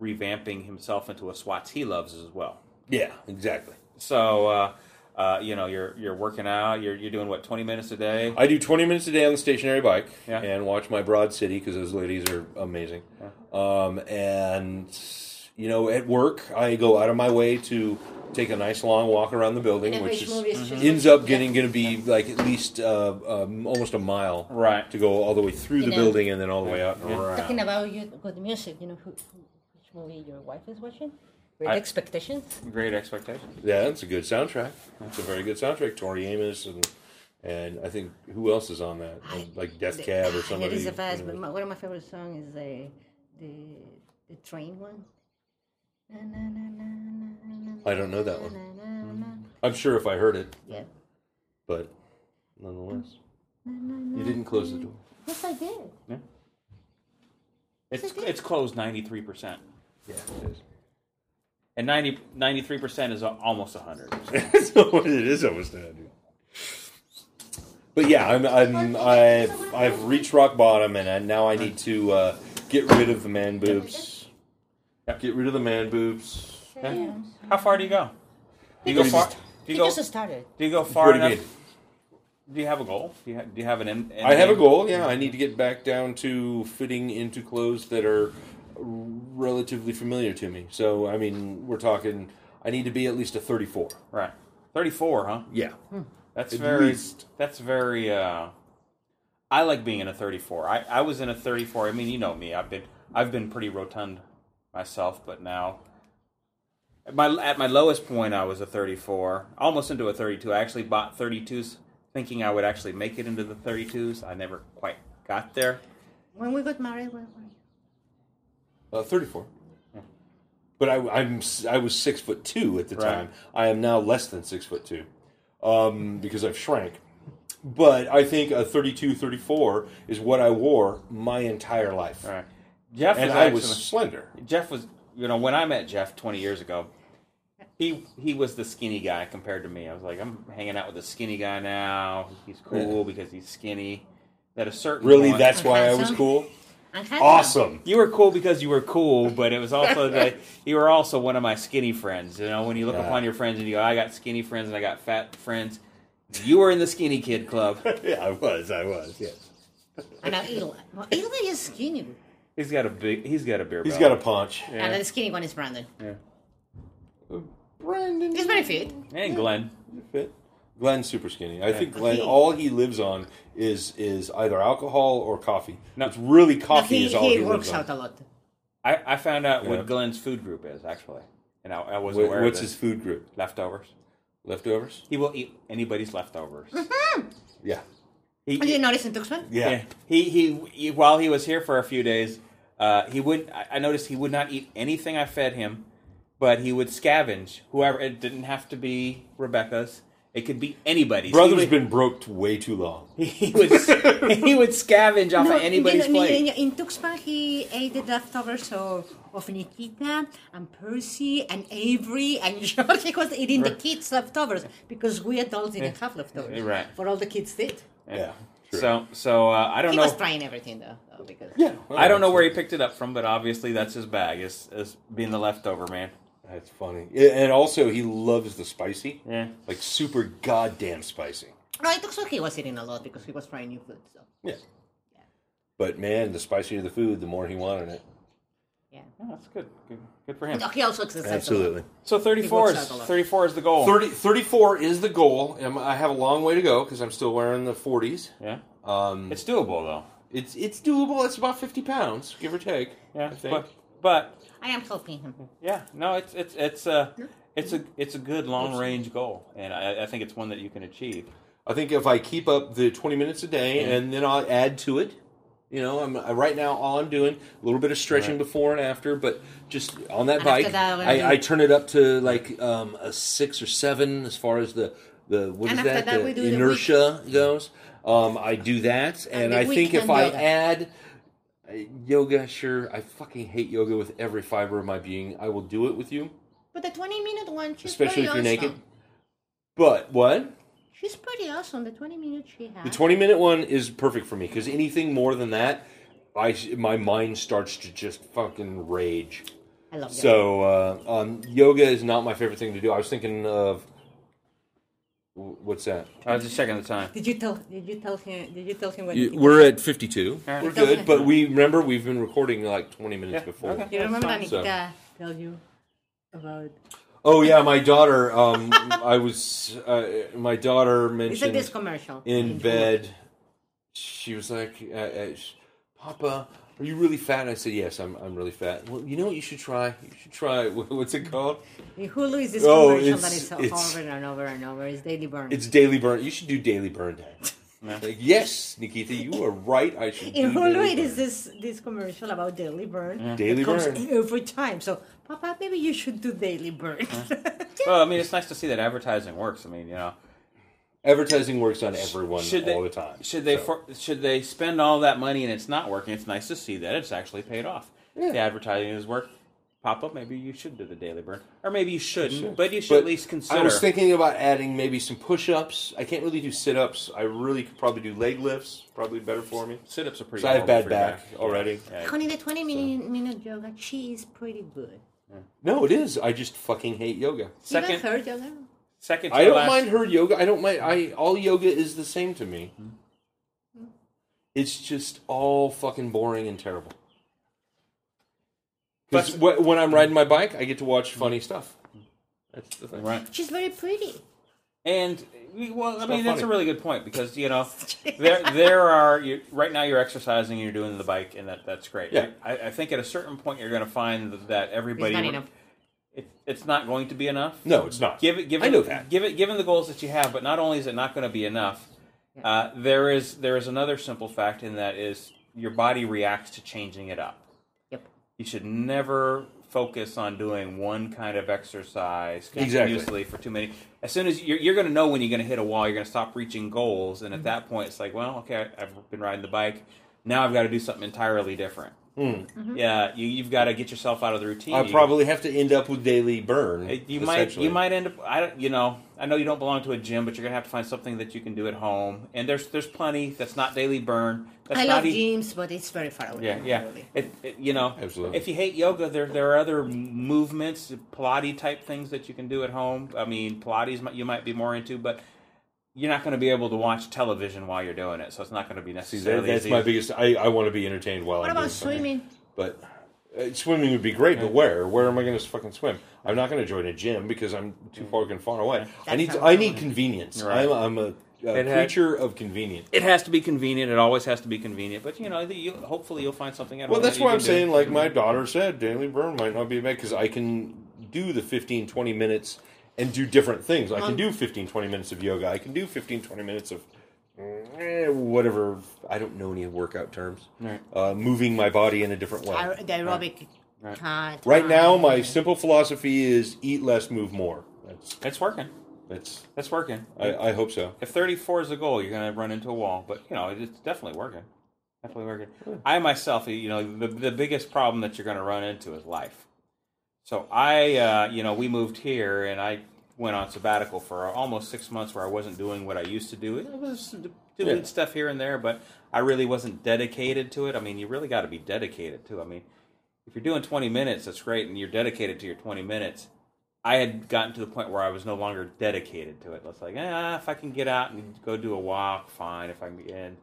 revamping himself into a Swats he loves as well. yeah, exactly. So uh, uh, you know you're you're working out. You're you're doing what twenty minutes a day. I do 20 minutes a day on the stationary bike Yeah. and watch my Broad City because those ladies are amazing. Um, and, you know, at work, I go out of my way to take a nice long walk around the building, And which which is, movie is just- ends up getting going to be like at least uh, um, almost a mile Right. to go all the way through the know- building and then all the way out and Yeah. around. Talking about you, good music, you know who, who, which movie your wife is watching? Great I- Expectations. Great expectations. Yeah, it's a good soundtrack. It's a very good soundtrack. Tori Amos and and I think who else is on that? Like Death Cab or somebody. It is a fast, you but my, one of my favorite songs is the the the train one. Na, na, na, na, na, na, I don't know that one. na, na, na. I'm sure if I heard it, Yeah. but nonetheless, Na, na, you didn't close the door. Yes, I did. Yeah. It's it's closed ninety three percent, Yeah, it is. And 93 percent is a- almost hundred. That's what it is. Almost that. But yeah, I'm, I'm I've I've reached rock bottom, and I, now I need to uh, get rid of the man boobs. Yep. Get rid of the man boobs. Yeah. How far do you go? Do you go far? just- Do you go? just started. Do you go far What enough? mean? Do you have a goal? Do you, ha- do you have an end? end I have a goal. Yeah, I need to get back down to fitting into clothes that are relatively familiar to me. So I mean, we're talking. I need to be at least a 34. Right, thirty-four, huh? Yeah. That's At very. least. That's very. Uh, I like being in a thirty-four. I, I was in a thirty-four. I mean, you know me. I've been I've been pretty rotund myself, but now At my at my lowest point, I was a 34, almost into a 32. I actually bought 32s, thinking I would actually make it into the 32s. I never quite got there. When we got married, where were you? Uh, 34. But I, I'm I was six foot two at the Right. time. I am now less than six foot two um, because I've shrank. But I think a 32, 34 is what I wore my entire life. All right, Jeff And was I actually, was slender. Jeff was you know when I met Jeff 20 years ago. He he was the skinny guy compared to me. I was like, I'm hanging out with a skinny guy now. He's cool because he's skinny. At a certain Really, point- that's why I was cool? And handsome. Awesome. You were cool because you were cool, but it was also that you were also one of my skinny friends. You know, when you look Yeah. upon your friends and you go, I got skinny friends and I got fat friends. You were in the skinny kid club. yeah, I was. I was, yes. And now Eli. Well, Eli is skinny. He's got a big. He's got a beer. He's belly. got a punch. And the skinny one is Brandon. Yeah. Brandon. He's very fit. and Glenn. fit. Glenn's super skinny. I think He- Glenn, all he lives on is is either alcohol or coffee. No. it's really But coffee he, is all he he, works lives out on. a lot. I, I found out Yeah. what Glenn's food group is actually, and I, I was What- aware what's of his food group? leftovers. Leftovers? He will eat anybody's leftovers. Yeah. He, Did you notice in Tucson? Yeah. Yeah. He, he he while he was here for a few days, uh, he would I I noticed he would not eat anything I fed him, but he would scavenge whoever. It didn't have to be Rebecca's. It could be anybody's. Brother's he would, been broke way too long. he would he would scavenge off of anybody's you know, plate. In, in Tuxpan, he ate the leftovers of, of Nikita and Percy and Avery and George. He was eating the kids' leftovers because we adults didn't have leftovers. Right. For all the kids did. Yeah. True. So so uh, I don't He know. He was trying everything though, though because yeah. I don't know where he picked it up from, but obviously that's his bag is is being the leftover man. That's funny. Yeah, And also, he loves the spicy. Yeah. Like super goddamn spicy. No, in Tucson he was eating a lot because he was trying new food. So Yeah. But man, the spicier the food, the more he wanted it. yeah. Oh, that's good. good. Good for him. No, he also exercised a lot. So 34 is works out a lot. 34 is the goal. 30, 34 is the goal. Um, I have a long way to go because I'm still wearing the 40s. Yeah. Um, It's doable though. it's it's doable. It's about 50 pounds, give or take. Yeah. I think. But but I am helping him. Yeah, no, it's it's it's a it's a it's a good long range goal, and I, I think it's one that you can achieve. I think if I keep up the 20 minutes a day Mm-hmm. and then I'll add to it. You know, I'm uh, right now. All I'm doing a little bit of stretching Right. before and after, but just on that And bike, that, I, I turn it up to like um, a six or seven as far as the the what is And after that, that, the we do the inertia goes. Um, I do that, and, the I think if weekend I yoga. add uh, yoga, sure, I fucking hate yoga with every fiber of my being. I will do it with you, But the 20 minute one, she's especially if you're naked. But what? She's pretty awesome. The 20 minute she has. The 20 minute one is perfect for me because anything more than that, I my mind starts to just fucking rage. I love yoga. So uh, um, yoga is not my favorite thing to do. I was thinking of what's that? I was just checking the time. Did you tell? Did you tell him? Did you tell him what? You- he We're at 52. All right. We're good, but we remember we've been recording like 20 minutes Yeah, before. okay. You remember That's fine. Nikita tell you about? Oh yeah, my daughter. Um, I was uh, my daughter It's like mentioned this commercial. in bed. She was like, uh, uh, "Papa, are you really fat?" And I said, "Yes, I'm. I'm really fat." Well, you know what you should try? You should try. What's it called? In Hulu is this Oh, commercial it's- that is so over and over and over. It's Daily Burn. It's Daily Burn. You should do Daily Burn Day. Like, yes, Nikita, you are right. I should. in do Hulu, Daily it is Burn. this this commercial about Daily Burn. Daily It comes Burn. every time. So, Papa, maybe you should do Daily Burn. Well, I mean, it's nice to see that advertising works. I mean, you know, Advertising works on everyone should they all the time. should they so. for, should they spend all that money and it's not working? It's nice to see that it's actually paid off. The advertising has worked. Pop up. Maybe you should do the daily burn, or maybe you shouldn't. But you should at least consider. I was thinking about adding maybe some push-ups. I can't really do sit-ups. I really could probably do leg lifts. Probably better for me. sit-ups are pretty. So I have bad for your back already. Yeah. Honey, the 20 minute, minute yoga, she is pretty good. No, it is. I just fucking hate yoga. Second, Even her yoga. Second. To I don't last, mind her yoga. I don't mind. I all yoga is the same to me. Mm-hmm. It's just all fucking boring and terrible. Because But- when I'm riding my bike, I get to watch funny mm-hmm. stuff. That's the thing. Right. She's very pretty. And well, I mean that's funny. a really good point because you know there there are you, right now you're exercising, you're doing the bike, and that that's great. Yeah. I, I think at a certain point you're going to find that everybody It's not enough. It, it's not going to be enough. No, it's not. Give it, give it, I know that. Give it, given the goals that you have, but not only is it not going to be enough, uh, there is there is another simple fact, and that is your body reacts to changing it up. Yep. You should never focus on doing one kind of exercise Exactly. for too many. As soon as you're, you're going to know when you're going to hit a wall, you're going to stop reaching goals, and at Mm-hmm. that point, it's like, well, okay, I've been riding the bike. Now I've got to do something entirely different. Hmm. Mm-hmm. Yeah, you, you've got to get yourself out of the routine. I probably have to end up with daily burn. it- You might you might end up I don't you know I know you don't belong to a gym but you're gonna have to find something that you can do at home and there's there's plenty that's not daily burn that's I not love e- gyms, but it's very far away. yeah yeah it, it- you know Absolutely. if you hate yoga there there are other movements Pilates type things that you can do at home I mean Pilates might- you might be more into but you're not going to be able to watch television while you're doing it so it's not going to be See, necessarily that, that's as my biggest. I, I want to be entertained while What I'm about doing something. swimming? But uh, swimming would be great. But where? Where am I going to fucking swim? I'm not going to join a gym because I'm too fucking far away. I need. how I I need convenience. Right. I'm, I'm a, a It had- creature of convenience. it has to be convenient it always has to be convenient but you know you, hopefully you'll find something at Well, that's that why I'm can do. saying, like my daughter said, daily burn might not be bad because I can do the 15, 20 minutes and do different things. I can Um, do 15, 20 minutes of yoga. I can do 15, 20 minutes of eh, whatever. I don't know any workout terms. Right. Uh, moving my body in a different way. Aer- the aerobic Right. kind. Right now, my simple philosophy is eat less, move more. That's it's working that's. it's working I, I hope so. if 34 is the goal, you're going to run into a wall. But you know, it's definitely working. Definitely working. I myself, you know, the the biggest problem that you're going to run into is life. So I, uh, you know, we moved here, and I went on sabbatical for almost six months, where I wasn't doing what I used to do. It was doing Yeah. stuff here and there, but I really wasn't dedicated to it. I mean, you really got to be dedicated to. it. I mean, if you're doing 20 minutes, that's great, and you're dedicated to your 20 minutes. I had gotten to the point where I was no longer dedicated to it. It's like, ah, if I can get out and go do a walk, fine. If I can, and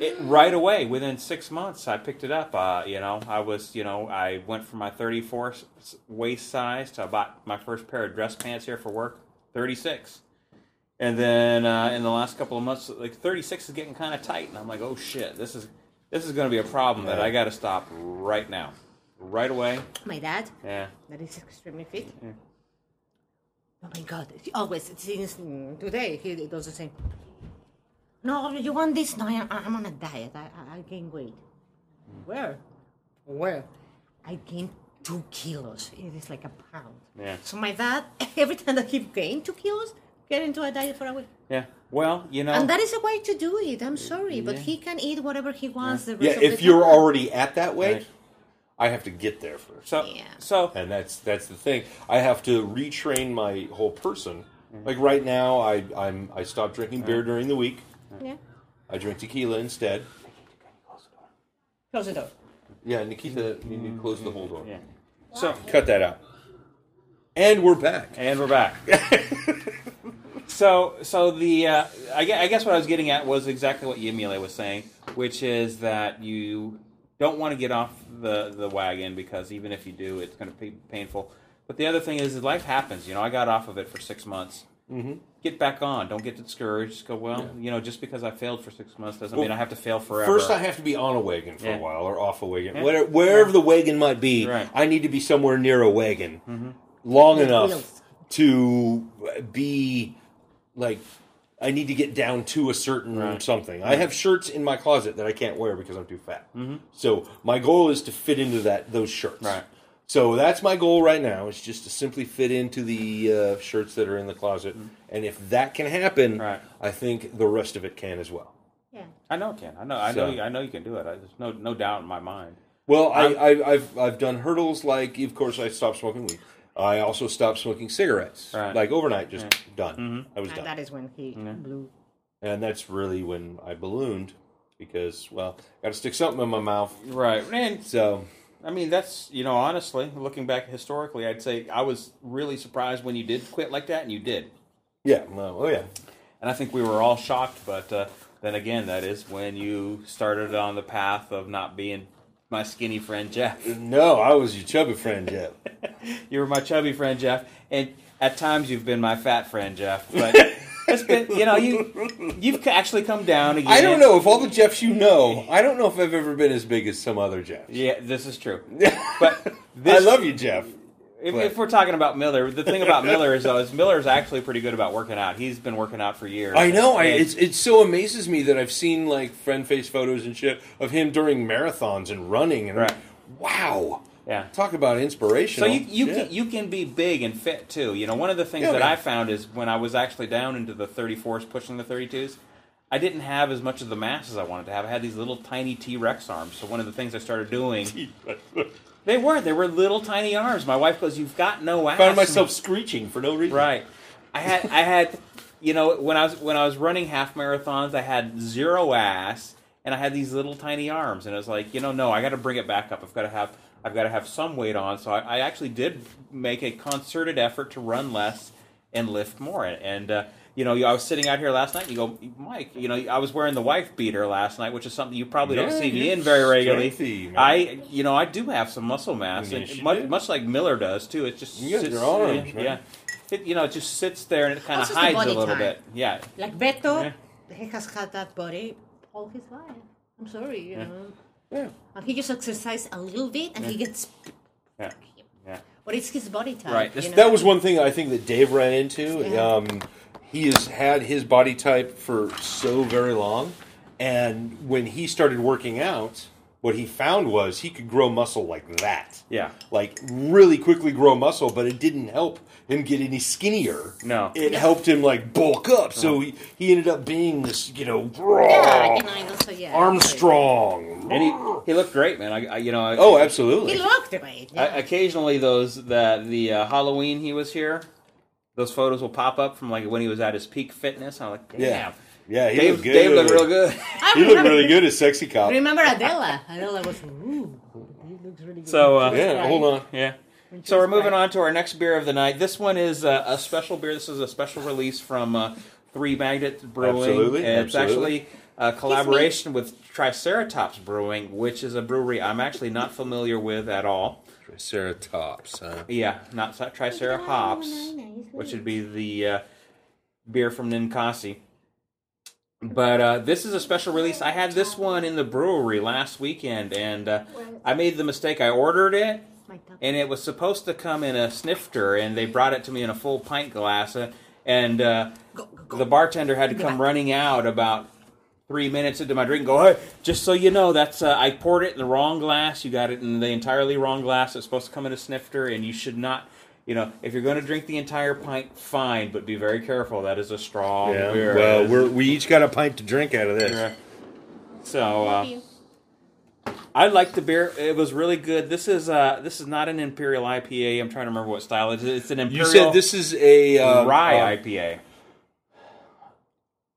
it right away within six months, I picked it up. Uh, you know, I was, you know, I went from my 34 s- waist size to I bought my first pair of dress pants here for work, 36. And then uh, in the last couple of months, like 36 is getting kind of tight, and I'm like, oh shit, this is this is going to be a problem that I got to stop right now, right away. My dad, Yeah. that is extremely fit. Yeah. Oh my God! He always since mm, today he does the same. No, you want this? No, I, I'm on a diet. I, I, I gain weight. Where? Where? I gained two kilos. It is like a pound. Yeah. So my dad, every time that he gained two kilos, get into a diet for a week. Yeah. Well, you know. And that is a way to do it. I'm sorry, but he can eat whatever he wants. The rest Yeah, of if the you're time. already at that weight, Right. I have to get there first. so Yeah. so and that's that's the thing. I have to retrain my whole person. Mm-hmm. Like right now, I I'm I stopped drinking beer during the week. Yeah, I drink tequila instead. close the door. Yeah, Nikita, you need to close the whole door. yeah. So Cut that out. And we're back. and we're back. so so the uh, I, gue- I guess what I was getting at was exactly what Yemile was saying, which is that you don't want to get off the the wagon because even if you do, it's going to be painful. But the other thing is, that life happens. You know, I got off of it for six months. Mm-hmm. Get back on. Don't get discouraged. Just go. Well, you know, just because I failed for six months doesn't Well, mean I have to fail forever. First, I have to be on a wagon for Yeah. a while, or off a wagon, Yeah. whatever, wherever the wagon might be. Right. I need to be somewhere near a wagon, long With enough to be like. I need to get down to a certain Right. something. I have shirts in my closet that I can't wear because I'm too fat. Mm-hmm. So my goal is to fit into that those shirts. Right. So that's my goal right now. Is just to simply fit into the uh, shirts that are in the closet, and if that can happen, Right. I think the rest of it can as well. Yeah. I know, Ken. I know. I So- know. You, I know you can do it. I, there's no no doubt in my mind. Well, I, I'm- I, I've I've done hurdles like, of course, I stopped smoking weed. I also stopped smoking cigarettes, Right. like overnight, just done. I was done, that is when he blew. and that's really when I ballooned because, well, got to stick something in my mouth. Right. And So I mean, that's you know, honestly, looking back historically, I'd say I was really surprised when you did quit like that, and you did. yeah, no, oh yeah, And I think we were all shocked, but uh, then again, that is when you started on the path of not being my skinny friend Jeff. no, I was your chubby friend, Jeff. you were my chubby friend Jeff, and at times you've been my fat friend Jeff. But it's been, you know, you you've actually come down again. I don't know if all the Jeffs you know. I don't know if I've ever been as big as some other Jeffs. Yeah, this is true. But this, I love you, Jeff. If, if we're talking about Miller, the thing about Miller is though is Miller's actually pretty good about working out. He's been working out for years. I know. I, it's it so amazes me that I've seen like friend face photos and shit of him during marathons and running and Right. wow. Yeah. Talk about inspiration. So you you shit. can, you can be big and fit too. You know, one of the things Yeah, that man. I found is when I was actually down into the 34s, pushing the 32s, I didn't have as much of the mass as I wanted to have. I had these little tiny T Rex arms. So one of the things I started doing, they were they were little tiny arms. My wife goes, "You've got no ass." found myself screeching for no reason. Right. I had I had you know when I was when I was running half marathons I had zero ass and I had these little tiny arms and I was like you know no I got to bring it back up I've got to have I've got to have some weight on so I, I actually did make a concerted effort to run less and lift more and, and uh, you know I was sitting out here last night and you go Mike you know I was wearing the wife beater last night which is something you probably don't see me in very regularly strengthy. I you know I do have some muscle mass Yes, and much, much like Miller does too it just You sits- your arms, yeah, man. yeah. It, you know, it just sits there and it kind of That's just the hides a little type. bit. Yeah, Like Beto, Yeah. he has had that body all his life. I'm sorry, you know. Yeah. And he just exercises a little bit and he gets. yeah, yeah. But it's his body type. Right, You know? That was one thing I think that Dave ran into. Yeah. Um, he has had his body type for so very long, and when he started working out, what he found was he could grow muscle like that. Yeah. Like really quickly grow muscle, but it didn't help him get any skinnier. No. It helped him like bulk up. So he, he ended up being this, you know, Yeah, you know, and also, yeah. Armstrong. And he, he looked great, man. I, I you know, I, Oh, absolutely. He looked great. I, occasionally those that the uh, Halloween he was here, those photos will pop up from like when he was at his peak fitness. I'm like, damn, Yeah. Yeah, he Dave, looked good. Dave looked real good. I He looked remember- really good as sexy cop. Remember Adela? Adela was, ooh, he looks really good. So, uh, Yeah, hold on. yeah. When she So we're moving on to our next beer of the night. This one is uh, a special beer. This is a special release from uh, Three Magnets Brewing. Absolutely, And It's absolutely. actually a collaboration with Triceratops Brewing, which is a brewery I'm actually not familiar with at all. Triceratops, huh? Yeah, not Tricerahops, which would be the uh, beer from Ninkasi. But uh, this is a special release. I had this one in the brewery last weekend, and uh, I made the mistake. I ordered it, My top- and it was supposed to come in a snifter, and they brought it to me in a full pint glass, uh, and uh, Go, go, go. the bartender had to come running out about three minutes into my drink and go, hey, just so you know, that's uh, I poured it in the wrong glass. You got it in the entirely wrong glass. It's supposed to come in a snifter, and you should not. You know, if you're going to drink the entire pint, fine, but be very careful. That is a strong Yeah. beer. Well, we're, we each got a pint to drink out of this. Yeah. So uh, I like the beer. It was really good. This is uh, this is not an imperial IPA. I'm trying to remember what style it is. It's an You imperial said this is a uh, rye uh, IPA.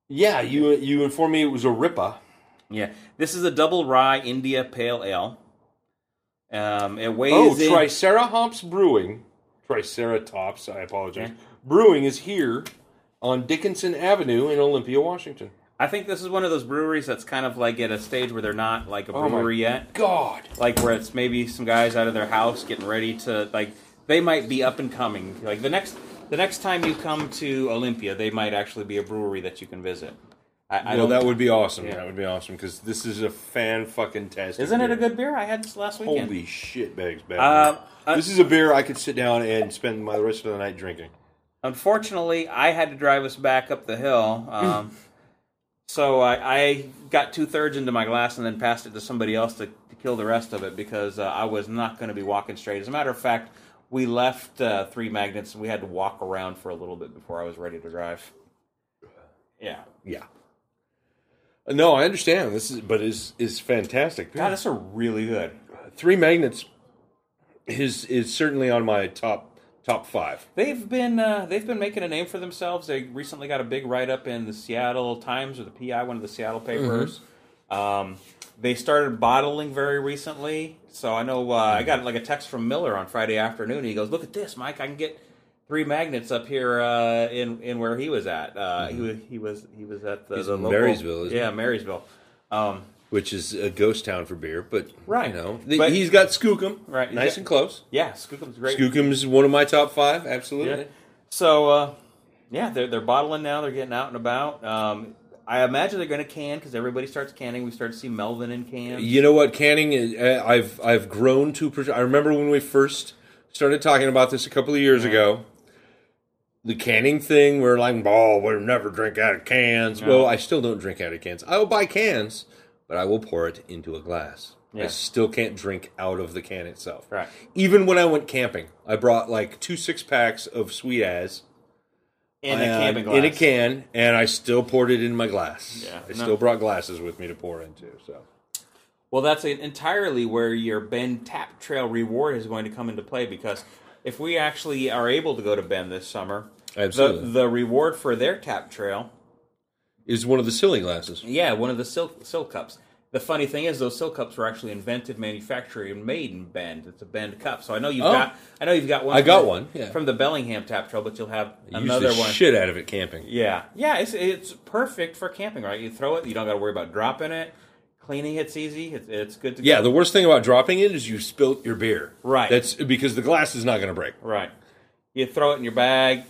Yeah, you you informed me it was a Ripa. Yeah, this is a double rye India Pale Ale. Um, it weighs Oh, in. Triceratops Brewing. Triceratops, I apologize. Yeah. Brewing is here on Dickinson Avenue in Olympia, Washington. I think this is one of those breweries that's kind of like at a stage where they're not like a Oh my brewery yet. God. Like where it's maybe some guys out of their house getting ready to like they might be up and coming. Like the next the next time you come to Olympia, they might actually be a brewery that you can visit. I, I well, that would be awesome. Yeah. That would be awesome because this is a fan fucking test. Isn't it a good beer? I had this last weekend. Holy shit, bags, bad. Uh, uh, this is a beer I could sit down and spend my rest of the night drinking. Unfortunately, I had to drive us back up the hill. Um, so I, I got two thirds into my glass and then passed it to somebody else to, to kill the rest of it because uh, I was not going to be walking straight. As a matter of fact, we left uh, Three Magnets and we had to walk around for a little bit before I was ready to drive. Yeah. Yeah. No, I understand. This is, but is is fantastic. God, that's a really good. Three Magnets is is certainly on my top top five. They've been uh, they've been making a name for themselves. They recently got a big write up in the Seattle Times or the PI, one of the Seattle papers. Um, they started bottling very recently, so I know uh, I got like a text from Miller on Friday afternoon. He goes, "Look at this, Mike! I can get three magnets up here uh, in in where he was at. Uh, he was he was he was at the, He's the local, Marysville, isn't yeah, Marysville. Um, which is a ghost town for beer, but Right. you know, But- he's got Skookum, Right, nice got- and close. yeah, Skookum's great. Skookum's one of my top five, absolutely. Yeah. So, uh, yeah, they're they're bottling now. They're getting out and about. Um, I imagine they're going to can because everybody starts canning. We start to see Melvin in cans. You know what? Canning, is, uh, I've I've grown to. I remember when we first started talking about this a couple of years ago. The canning thing, we're like, oh, we'll never drink out of cans. Well, I still don't drink out of cans. I will buy cans, but I will pour it into a glass. I still can't drink out of the can itself. Right. Even when I went camping, I brought like two six packs of Sweet As In a camping glass. in a can, and I still poured it in my glass. Yeah. I No. still brought glasses with me to pour into. So Well, that's entirely where your Bend Tap Trail reward is going to come into play because if we actually are able to go to Bend this summer, Absolutely. the the reward for their tap trail, is one of the silly glasses. yeah, one of the silk silk cups. The funny thing is, those silk cups were actually invented, manufactured, and made in Bend. It's a Bend cup, so I know you've Oh. got. I know you've got one. I got the- one, yeah. from the Bellingham Tap Trail, but you'll have another the one. shit out of it camping. Yeah, yeah, it's it's perfect for camping, right? You throw it, you don't got to worry about dropping it. Cleaning it's easy. It's, it's good to Yeah, go. the worst thing about dropping it is you spilt your beer. Right. That's because the glass is not going to break. Right. You throw it in your bag,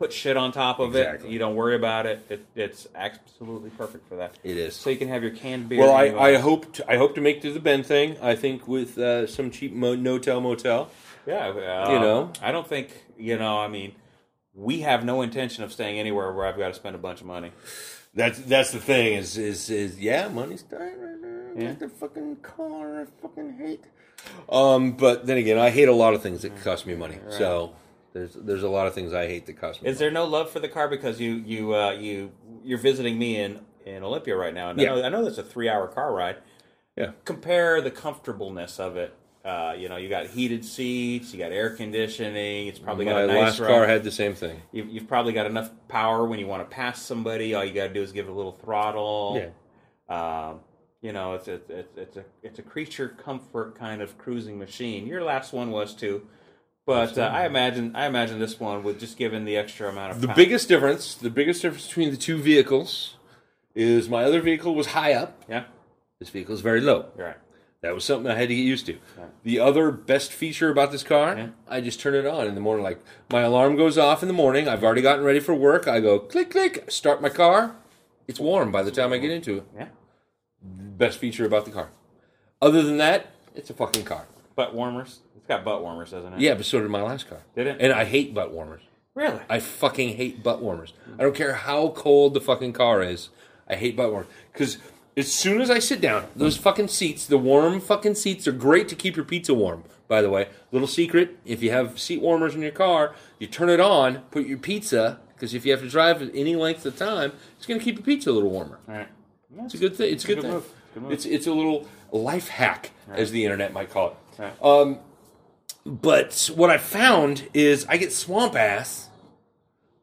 put shit on top of Exactly. it. You don't worry about it. it. It's absolutely perfect for that. It is. So you can have your canned beer. Well, I, I hope to, I hope to make to the Bend thing. I think with uh, some cheap mo- no-tell motel. yeah, uh, you know. I don't think you know. I mean, we have no intention of staying anywhere where I've got to spend a bunch of money. That's that's the thing. Is is is yeah, money's tight right now. Yeah. Got the fucking car. I fucking hate. Um, but then again, I hate a lot of things that cost me money. So there's there's a lot of things I hate that cost me. Is there no love for the car because you you uh, you you're visiting me in in Olympia right now? And Yeah. I know, I know that's a three hour car ride. Yeah. Compare the comfortableness of it. Uh, you know, you got heated seats, you got air conditioning. It's probably got My a nice last car had the same thing. You've, you've probably got enough power when you want to pass somebody. All you got to do is give it a little throttle. Yeah. Um, you know, it's a, it's it's a it's a creature comfort kind of cruising machine. Your last one was too, but uh, I imagine I imagine this one with just given the extra amount of The power. biggest difference, the biggest difference between the two vehicles, is my other vehicle was high up. yeah, This vehicle is very low. you're right. That was something I had to get used to. The other best feature about this car, Yeah. I just turn it on in the morning. Like my alarm goes off in the morning. I've already gotten ready for work. I go click click, start my car. It's warm by the time I get into it. Yeah, Best feature about the car. Other than that, it's a fucking car. Butt warmers. It's got butt warmers, doesn't it? Yeah, but so did my last car. Did it? And I hate butt warmers. Really? I fucking hate butt warmers. I don't care how cold the fucking car is. I hate butt warmers because as soon as I sit down, those fucking seats, the warm fucking seats, are great to keep your pizza warm. By the way, little secret: if you have seat warmers in your car, you turn it on, put your pizza because if you have to drive any length of time, it's going to keep your pizza a little warmer. All right. It's a good thing. It's a good, good thing. move. Good move. It's it's a little life hack, as the internet might call it. Right. Um, but what I found is I get swamp ass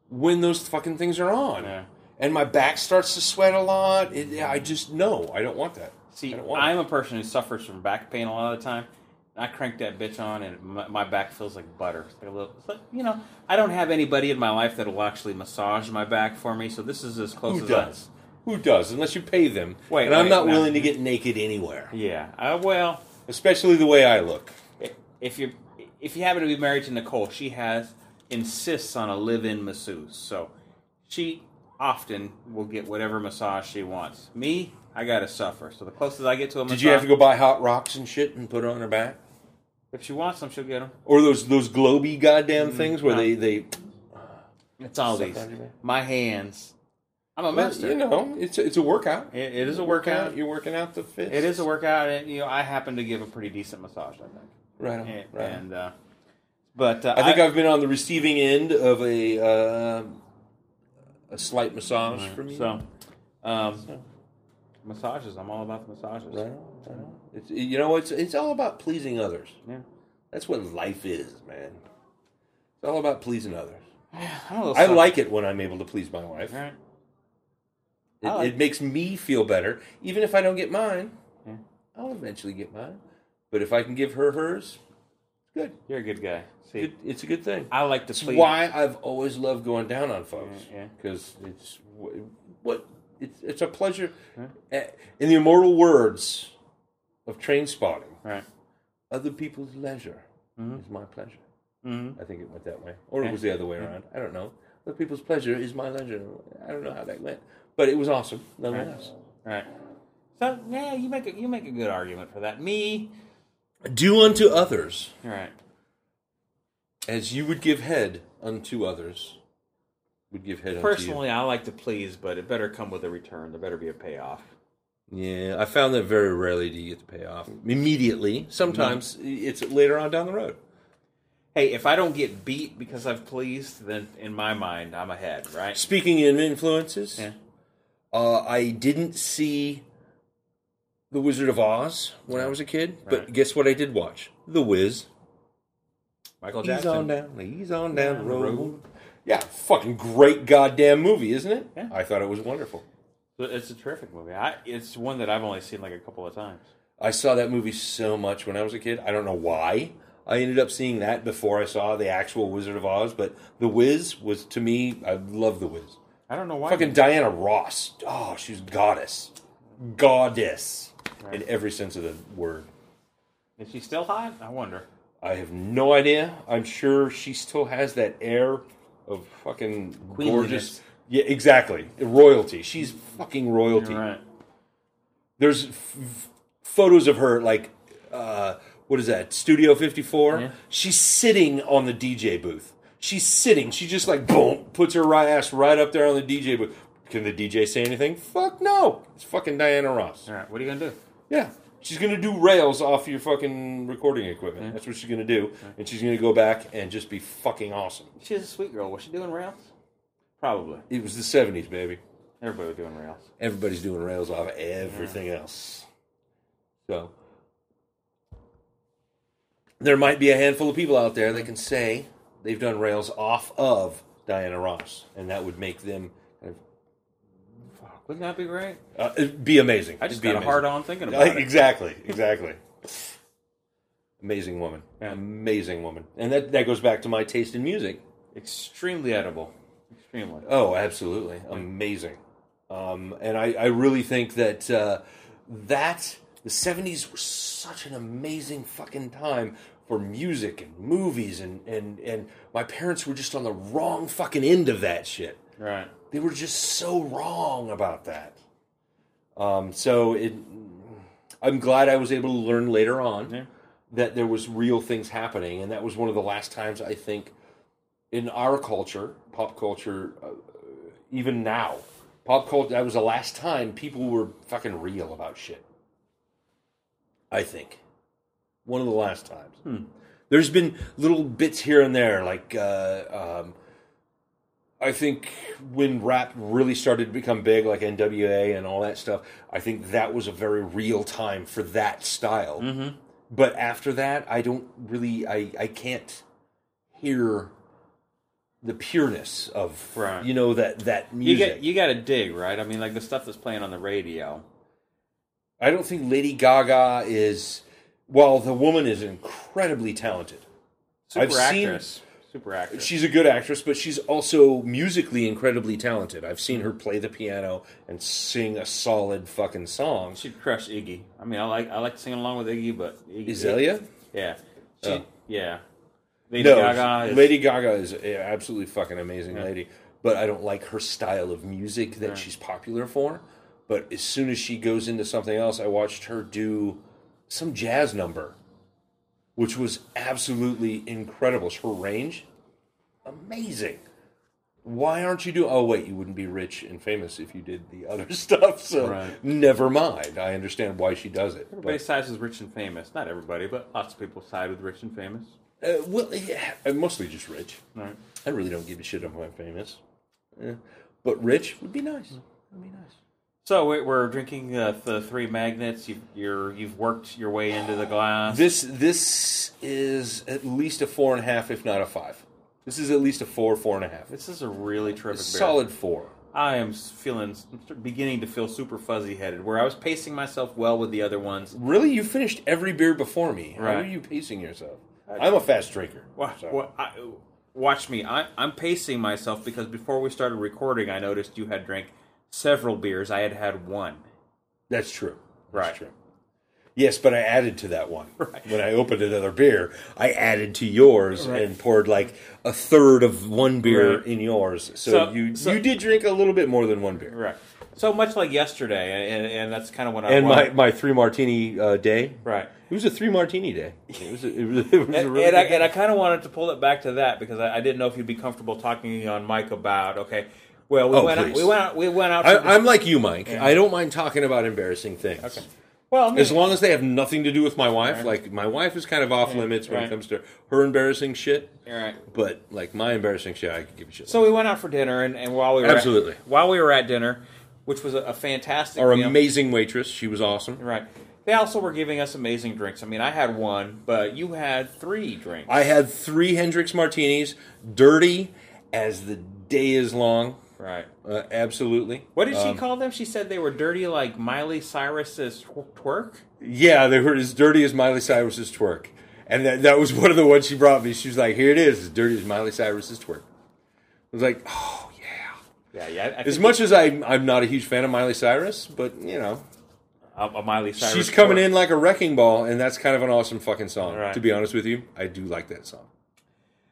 when those fucking things are on, Yeah. and my back starts to sweat a lot. It, I just know I don't want that. See, I want I'm a person who suffers from back pain a lot of the time. I crank that bitch on, and my, my back feels like butter. It's like a little, like, you know, I don't have anybody in my life that will actually massage my back for me. So this is as close as. Who as does? Who does? Unless you pay them. Wait, and I'm not no. willing to get naked anywhere, yeah. Uh, well, especially the way I look. if you if you happen to be married to Nicole, she has insists on a live-in masseuse, so she often will get whatever massage she wants. Me, I gotta suffer. So the closest I get to a massage, Did you have to go buy hot rocks and shit and put it on her back? If she wants them, she'll get them. Or those those globy goddamn mm, things where no. they they It's all these. on your back. My hands. I'm a Well, master. you know, it's a, it's a workout. It, it is a workout. You're working out the fit. It is a workout, and you know I happen to give a pretty decent massage. I think. Right on. And, right and uh, but uh, I think I, have been on the receiving end of a uh, a slight massage from you. so um, massages. I'm all about the massages. Right on, right on. It's, you know, it's it's all about pleasing others. Yeah. That's what life is, man. It's all about pleasing others. I'm a little I like it when I'm able to please my wife. All right. It, like- it makes me feel better, even if I don't get mine. Yeah. I'll eventually get mine, but if I can give her hers, good. You're a good guy. See, Good- It's a good thing. I like to please. why I've always loved going down on folks. Yeah, yeah. Because it's what it's it's a pleasure. Eh, In the immortal words of Trainspotting, Right. other people's leisure Mhm. is my pleasure. Mm-hmm. I think it went that way, or it was the other way around. I don't know. Other people's pleasure is my leisure. I don't know how that went, but it was awesome nonetheless. Right. So yeah, you make a you make a good argument for that. Me, Do unto others all right. as you would give head unto others, would give head Personally, I like to please, but it better come with a return. There better be a payoff. Yeah, I found that very rarely do you get the payoff immediately. Sometimes mm-hmm. it's later on down the road. Hey, if I don't get beat because I've pleased, then in my mind, I'm ahead, right? Speaking in influences, Yeah. Uh, I didn't see The Wizard of Oz when I was a kid, but Right. guess what I did watch? The Wiz. Michael He's Jackson. on down. He's on down Down the road. road. Yeah, fucking great goddamn movie, isn't it? Yeah. I thought it was wonderful. It's a terrific movie. I, it's one that I've only seen like a couple of times. I saw that movie so much when I was a kid. I don't know why. I ended up seeing that before I saw the actual Wizard of Oz, but The Wiz was to me. I love The Wiz. I don't know why. Fucking Diana Ross. Oh, she's goddess, goddess Right. in every sense of the word. Is she still hot? I wonder. I have no idea. I'm sure she still has that air of fucking gorgeous. Yeah, exactly. Royalty. She's fucking royalty. Right. There's f- photos of her like uh, what is that? Studio 54. Yeah. She's sitting on the DJ booth. She's sitting. She just like boom puts her right ass right up there on the DJ booth. Can the DJ say anything? Fuck no. It's fucking Diana Ross. All right. What are you gonna do? Yeah. She's gonna do rails off your fucking recording equipment. Mm-hmm. That's what she's gonna do, and she's gonna go back and just be fucking awesome. She's a sweet girl. Was she doing rails? Probably. It was the '70s, baby. Everybody was doing rails. Everybody's doing rails off of everything else. So there might be a handful of people out there that can say they've done rails off of Diana Ross, and that would make them kind wouldn't that be great? uh, it'd be amazing. I just It'd be got a hard on thinking about it. exactly, exactly. Amazing woman, Yeah. amazing woman, and that that goes back to my taste in music. Extremely edible. Extremely. Oh, absolutely, amazing. Um, and I, I really think that uh, that the '70s were such an amazing fucking time for music and movies, and and and my parents were just on the wrong fucking end of that shit. Right. They were just so wrong about that. Um, so it, I'm glad I was able to learn later on Yeah. that there was real things happening, and that was one of the last times I think in our culture, pop culture, uh, even now, pop culture. That was the last time people were fucking real about shit. I think one of the last times. There's been little bits here and there, like uh, um, I think when rap really started to become big, like NWA and all that stuff, I think that was a very real time for that style. Mm-hmm. But after that, I don't really, I, I can't hear the pureness of, Right. you know, that that You music. get you got to dig, right? I mean, like the stuff that's playing on the radio. I don't think Lady Gaga is, while the woman is incredibly talented. Super I've seen- actress. Super actress. She's a good actress, but she's also musically incredibly talented. I've seen her play the piano and sing a solid fucking song. She'd crush Iggy. I mean, I like I like singing along with Iggy, but Iggy, Azalea? Yeah. She, Oh. Yeah. Lady no, Gaga. Is, Lady Gaga is an absolutely fucking amazing Yeah. lady, but I don't like her style of music that Right. she's popular for. But as soon as she goes into something else, I watched her do some jazz number, which was absolutely incredible. Her range, amazing. Why aren't you doing? Oh wait, you wouldn't be rich and famous if you did the other stuff. So Right. never mind. I understand why she does it. Everybody But, sides with rich and famous. Not everybody, but lots of people side with rich and famous. uh, well, yeah, mostly just rich. Right. I really don't give a shit if I'm famous. Eh. But rich would be nice. Would be nice. So we- we're drinking uh, the three magnets. You've, you're you've worked your way into the glass. This this is at least a four and a half, if not a five. This is at least a four, four and a half. This is a really terrific beer. Solid four. I am feeling, beginning to feel super fuzzy headed. Where I was pacing myself well with the other ones. Really, you finished every beer before me. How Right. are you pacing yourself? I'm a fast drinker. Wa- so- wa- I, watch me. I, I'm pacing myself because before we started recording, I noticed you had drank several beers. I had had one. That's true. That's Right. true. Yes, but I added to that one. Right. When I opened another beer, I added to yours Right. and poured like a third of one beer Right. in yours. So, So- you so- you did drink a little bit more than one beer. Right. So much like yesterday, and, and that's kind of what I And my, wanted- my three martini uh, day. right. It was a three martini day. It was a, it was, it was a And, really and I, and I kind of wanted to pull it back to that because I, I didn't know if you'd be comfortable talking on mic about okay. Well, we Oh, went out, we went out, we went out. for I, I'm like you, Mike. Yeah. I don't mind talking about embarrassing things. Okay. well, mean, As long as they have nothing to do with my wife, Right. like my wife is kind of off Yeah, limits when right. it comes to her embarrassing shit. all right. But like my embarrassing shit, I could give a shit. So we went out for dinner, and, and while we were Absolutely. at, while we were at dinner, which was a, a fantastic Our meal. amazing waitress, she was awesome. right. They also were giving us amazing drinks. I mean, I had one, but you had three drinks. I had three Hendrix martinis, dirty as the day is long. Right. Uh, absolutely. What did she Um, call them? She said they were dirty like Miley Cyrus's twerk. Yeah, they were as dirty as Miley Cyrus's twerk, and that that was one of the ones she brought me. She was like, "Here it is, as dirty as Miley Cyrus's twerk." I was like, "Oh yeah." Yeah, yeah. I As much as I, I'm not a huge fan of Miley Cyrus, but you know, a, Miley Cyrus. she's coming twerk. in like a wrecking ball, and that's kind of an awesome fucking song. Right. To be honest with you, I do like that song.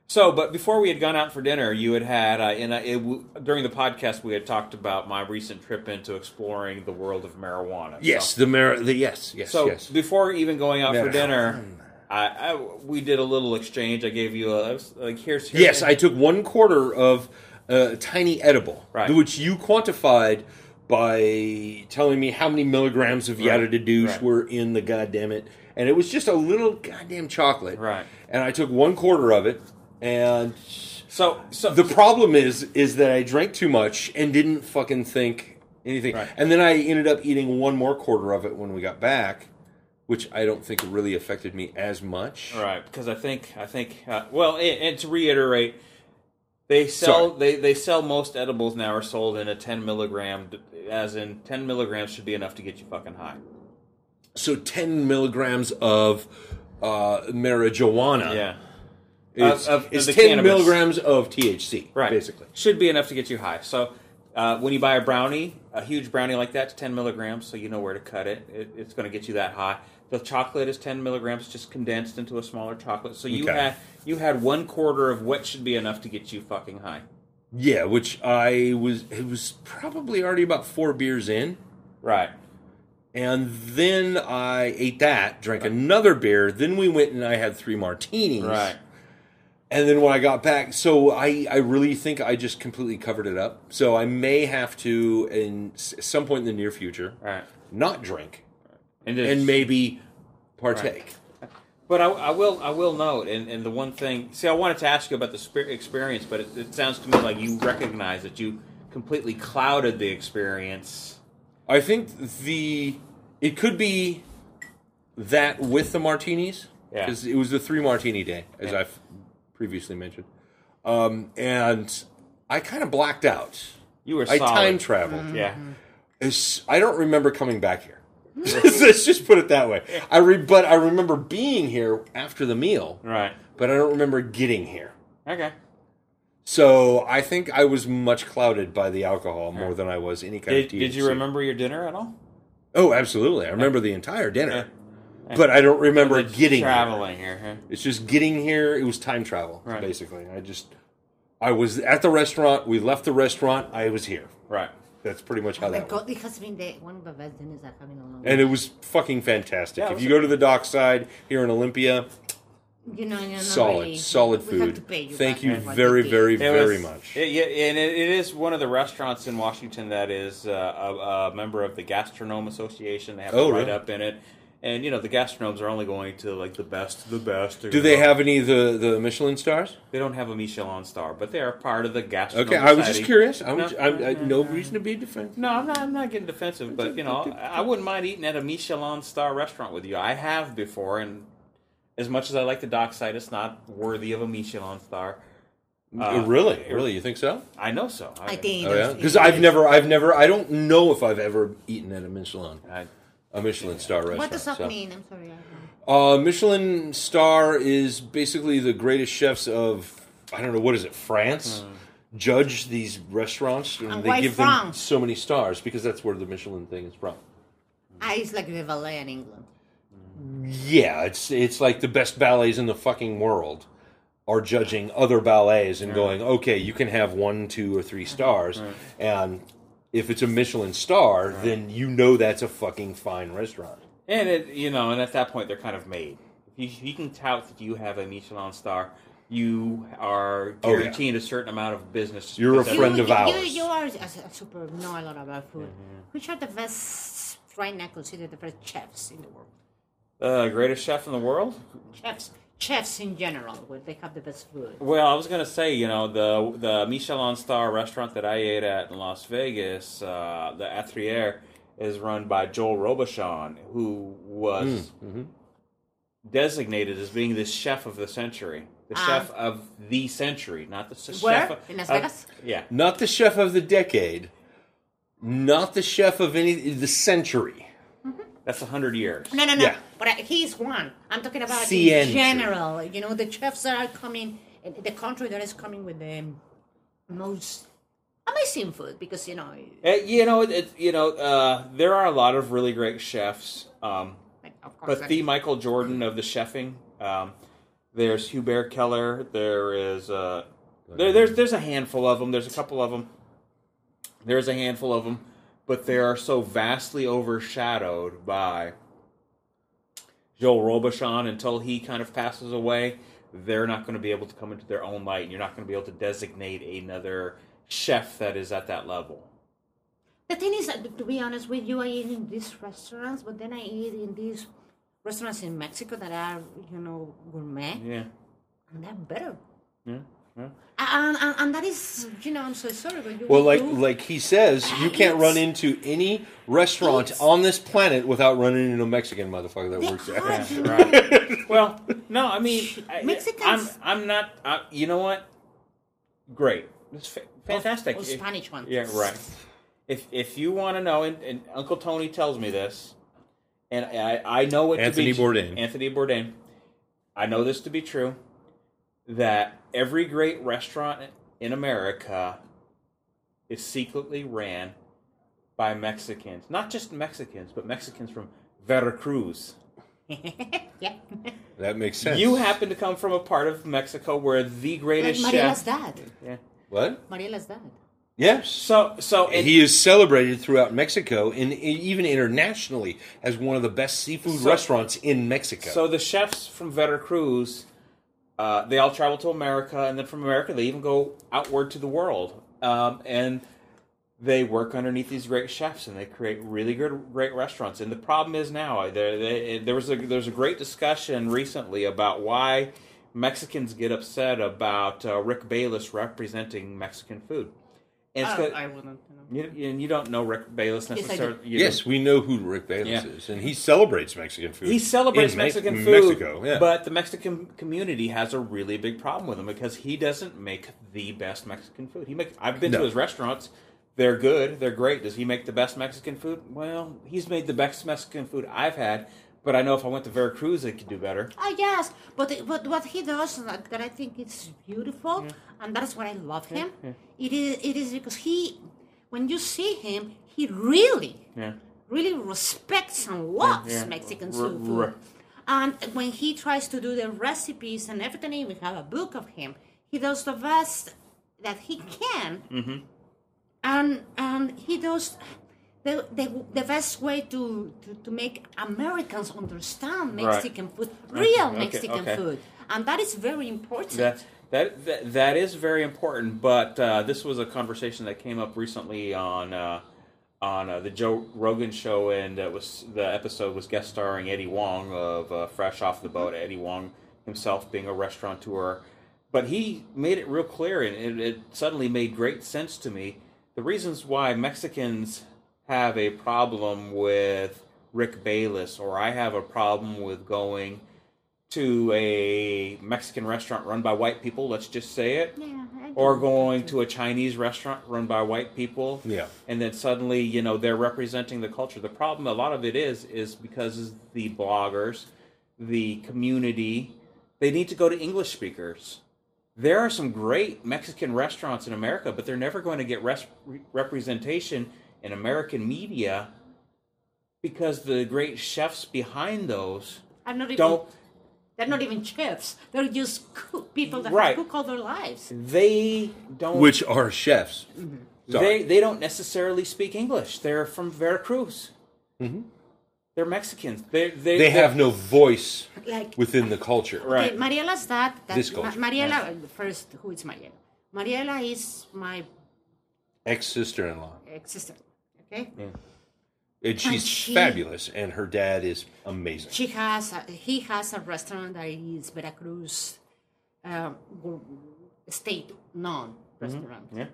So, but before we had gone out for dinner, you had had uh, in a, it, w- during the podcast we had talked about my recent trip into exploring the world of marijuana. Yes, So, the mar- the yes, yes, so yes. before even going out for dinner, I, I we did a little exchange. I gave you a like here's, here's Yes, I took one quarter of a tiny edible, Right. which you quantified by telling me how many milligrams of yada de douche Right. were in the goddamn it, and it was just a little goddamn chocolate. Right. And I took one quarter of it, and so so the problem is is that I drank too much and didn't fucking think anything. Right. And then I ended up eating one more quarter of it when we got back, which I don't think really affected me as much. Right, because I think I think uh, well, and, and to reiterate, they sell Sorry. they they sell most edibles now are sold in a ten milligram, as in ten milligrams should be enough to get you fucking high. So ten milligrams of uh, marijuana. Yeah, It's, Of- of it's the 10 cannabis. milligrams of THC, right. basically. should be enough to get you high. So. Uh, when you buy a brownie, a huge brownie like that, 10 milligrams, so you know where to cut it. it it's going to get you that high. The chocolate is 10 milligrams, just condensed into a smaller chocolate. So you Okay. had you had one quarter of what should be enough to get you fucking high. Yeah, which I was, it was probably already about four beers in. Right. And then I ate that, drank another beer. Then we went and I had three martinis. Right. And then when I got back, so I, I really think I just completely covered it up. So I may have to, in s- some point in the near future, Right. not drink And, and maybe partake. But I, I will I will note, and, and the one thing, see, I wanted to ask you about the spe- experience, but it, it sounds to me like you recognize that you completely clouded the experience. I think the it could be that with the martinis Yeah. because it was the three martini day as Yeah. I've previously mentioned, um, and I kind of blacked out. You were I solid. time traveled. Yeah. It's- I don't remember coming back here. Let's just put it that way. I re- but I remember being here after the meal, Right. but I don't remember getting here. Okay. So I think I was much clouded by the alcohol more than I was any kind Did, of THC. did you remember your dinner at all? Oh, absolutely. I remember the entire dinner, Yeah. But I don't remember Just getting here. traveling here. huh? It's just getting here. It was time travel, Right. basically. I just, I was at the restaurant. We left the restaurant. I was here. Right. That's pretty much how Oh my that went. God, it has been the, one of the best dinners I've had in a long And it was fucking fantastic. Yeah, it if you a- go to the dockside here in Olympia, You know, you're not solid, really, solid we have to food. pay you Thank you for what very, very, very much. it- yeah, and it, it is one of the restaurants in Washington that is uh, a, a member of the Gastronome Association. They have Oh, a write really? up in it. And, you know, the gastronomes are only going to, like, the best of the best. Do they have any of the, the Michelin stars? They don't have a Michelin star, but they are part of the gastronome Okay, I was just society. curious. I'm, No, I, I, no, no no, reason to be defensive. No, I'm not. I'm not getting defensive, but you know, I I wouldn't mind eating at a Michelin star restaurant with you. I have before, and as much as I like the dockside, it's not worthy of a Michelin star. Uh, really, really, you think so? I know so. I think Oh yeah, because I've never, I've never, I don't know if I've ever eaten at a Michelin, I, a Michelin star restaurant. What does that so. mean? I'm sorry. I don't know. Uh, Michelin star is basically the greatest chefs of I don't know what is it France judge these restaurants and, And they why give them so many stars because that's where the Michelin thing is from. Ah, it's like the Valet in England. yeah, it's it's like the best ballets in the fucking world are judging other ballets and going, okay, you can have one, two, or three stars, and if it's a Michelin star, then you know that's a fucking fine restaurant. And it, you know, and at that point they're kind of made. If you, you can tout that you have a Michelin star, you are Oh, yeah. a certain amount of business. You're a friend you, of you, ours. you are a, a super know a lot about food. Which are the best right now considered the best chefs in the world? Uh, greatest chef in the world? Chefs, chefs in general, where they have the best food. Well, I was gonna say, you know, the the Michelin star restaurant that I ate at in Las Vegas, uh, the Atelier, is run by Joel Robuchon, who was designated as being the chef of the century, the Ah. chef of the century, not the Where? chef of, In Las of- Vegas? yeah, Not the chef of the decade, not the chef of any the century. That's a hundred years. No, no, no. Yeah. But I, he's one. I'm talking about Century. in general. You know, the chefs that are coming, the country that is coming with the most amazing food because you know, Uh, you know, it, it, you know, uh, there are a lot of really great chefs. Um, like, of course, But the Michael Jordan of the chefing, um, there's Hubert Keller. There is uh, there, there's there's a handful of them. There's a couple of them. There's a handful of them, but they are so vastly overshadowed by Joel Robuchon until he kind of passes away. They're not going to be able to come into their own light, and you're not going to be able to designate another chef that is at that level. The thing is, that, to be honest with you, I eat in these restaurants, but then I eat in these restaurants in Mexico that are, you know, gourmet, Yeah, and they're better. yeah, yeah. And, and, and that is, you know, I'm so sorry, but you Well, like do- like he says, you can't It's- run into any restaurant It's- on this planet without running into a Mexican motherfucker that works there. dude. right. well, no, I mean, I, Mexicans- I'm, I'm not. I, you know what? Great, it's fa- fantastic. Or If- Spanish one. yeah, right. If if you want to know, and, and Uncle Tony tells me this, and I I know it Anthony to be Bourdain. Anthony Bourdain. I know this to be true. That every great restaurant in America is secretly ran by Mexicans, not just Mexicans, but Mexicans from Veracruz. yeah. That makes sense. You happen to come from a part of Mexico where the Like greatest Mariela's chef. dad. Yeah. what? Mariela's dad. Yes. So, so and, he is celebrated throughout Mexico and even internationally as one of the best seafood So- restaurants in Mexico. so the chefs from Veracruz, uh, they all travel to America, and then from America they even go outward to the world, um, and they work underneath these great chefs, and they create really good, great restaurants. And the problem is now there, there, there was a there's a great discussion recently about why Mexicans get upset about uh, Rick Bayless representing Mexican food. And it's oh, 'cause- I wouldn't. You, and you don't know Rick Bayless necessarily. you yes, we know who Rick Bayless Yeah. is, and he celebrates Mexican food. he celebrates in Mex- Mexican food, Mexico, yeah. but the Mexican community has a really big problem with him because he doesn't make the best Mexican food. He makes. I've been No. to his restaurants; they're good, they're great. Does he make the best Mexican food? Well, he's made the best Mexican food I've had, but I know if I went to Veracruz, they could do better. Ah, yes, but but what he does that, that I think it's beautiful, and that's why I love him. It is it is because he, when you see him, he really, Yeah, really respects and loves yeah. Mexican R- food. r- And when he tries to do the recipes and everything, we have a book of him. He does the best that he can, Mm-hmm. and and he does. The, the, the best way to, to, to make Americans understand Right. Mexican food, real okay, Mexican okay. food, and that is very important. that that that, that is very important. But uh, this was a conversation that came up recently on uh, on uh, the Joe Rogan show, and it was the episode was guest starring Eddie Huang of uh, Fresh Off the Boat. Eddie Huang himself being a restaurateur, but he made it real clear, and it, it suddenly made great sense to me. The reasons why Mexicans have a problem with Rick Bayless, or I have a problem with going to a Mexican restaurant run by white people, let's just say it, Yeah, or going to a Chinese restaurant run by white people. Yeah. And then suddenly, you know, they're representing the culture. The problem, a lot of it is, is because the bloggers, the community, they need to go to English speakers. There are some great Mexican restaurants in America, but they're never going to get res- representation in American media because the great chefs behind those are not even don't they're not even chefs. They're just cook, people that Right. cook all their lives. they don't Which are chefs. Mhm. Sorry. they they don't necessarily speak English. They're from Veracruz. Mm-hmm. They're Mexicans. They they, they have no voice Like within the culture. Right. okay, Mariela's dad. That, This Ma- culture. Mariela uh, first. Who is Mariela? Mariela is my Ex sister in law. ex sister. Okay. And she's she- fabulous, and her dad is amazing. She has a, he has a restaurant that is Veracruz um, state known restaurant. Yeah.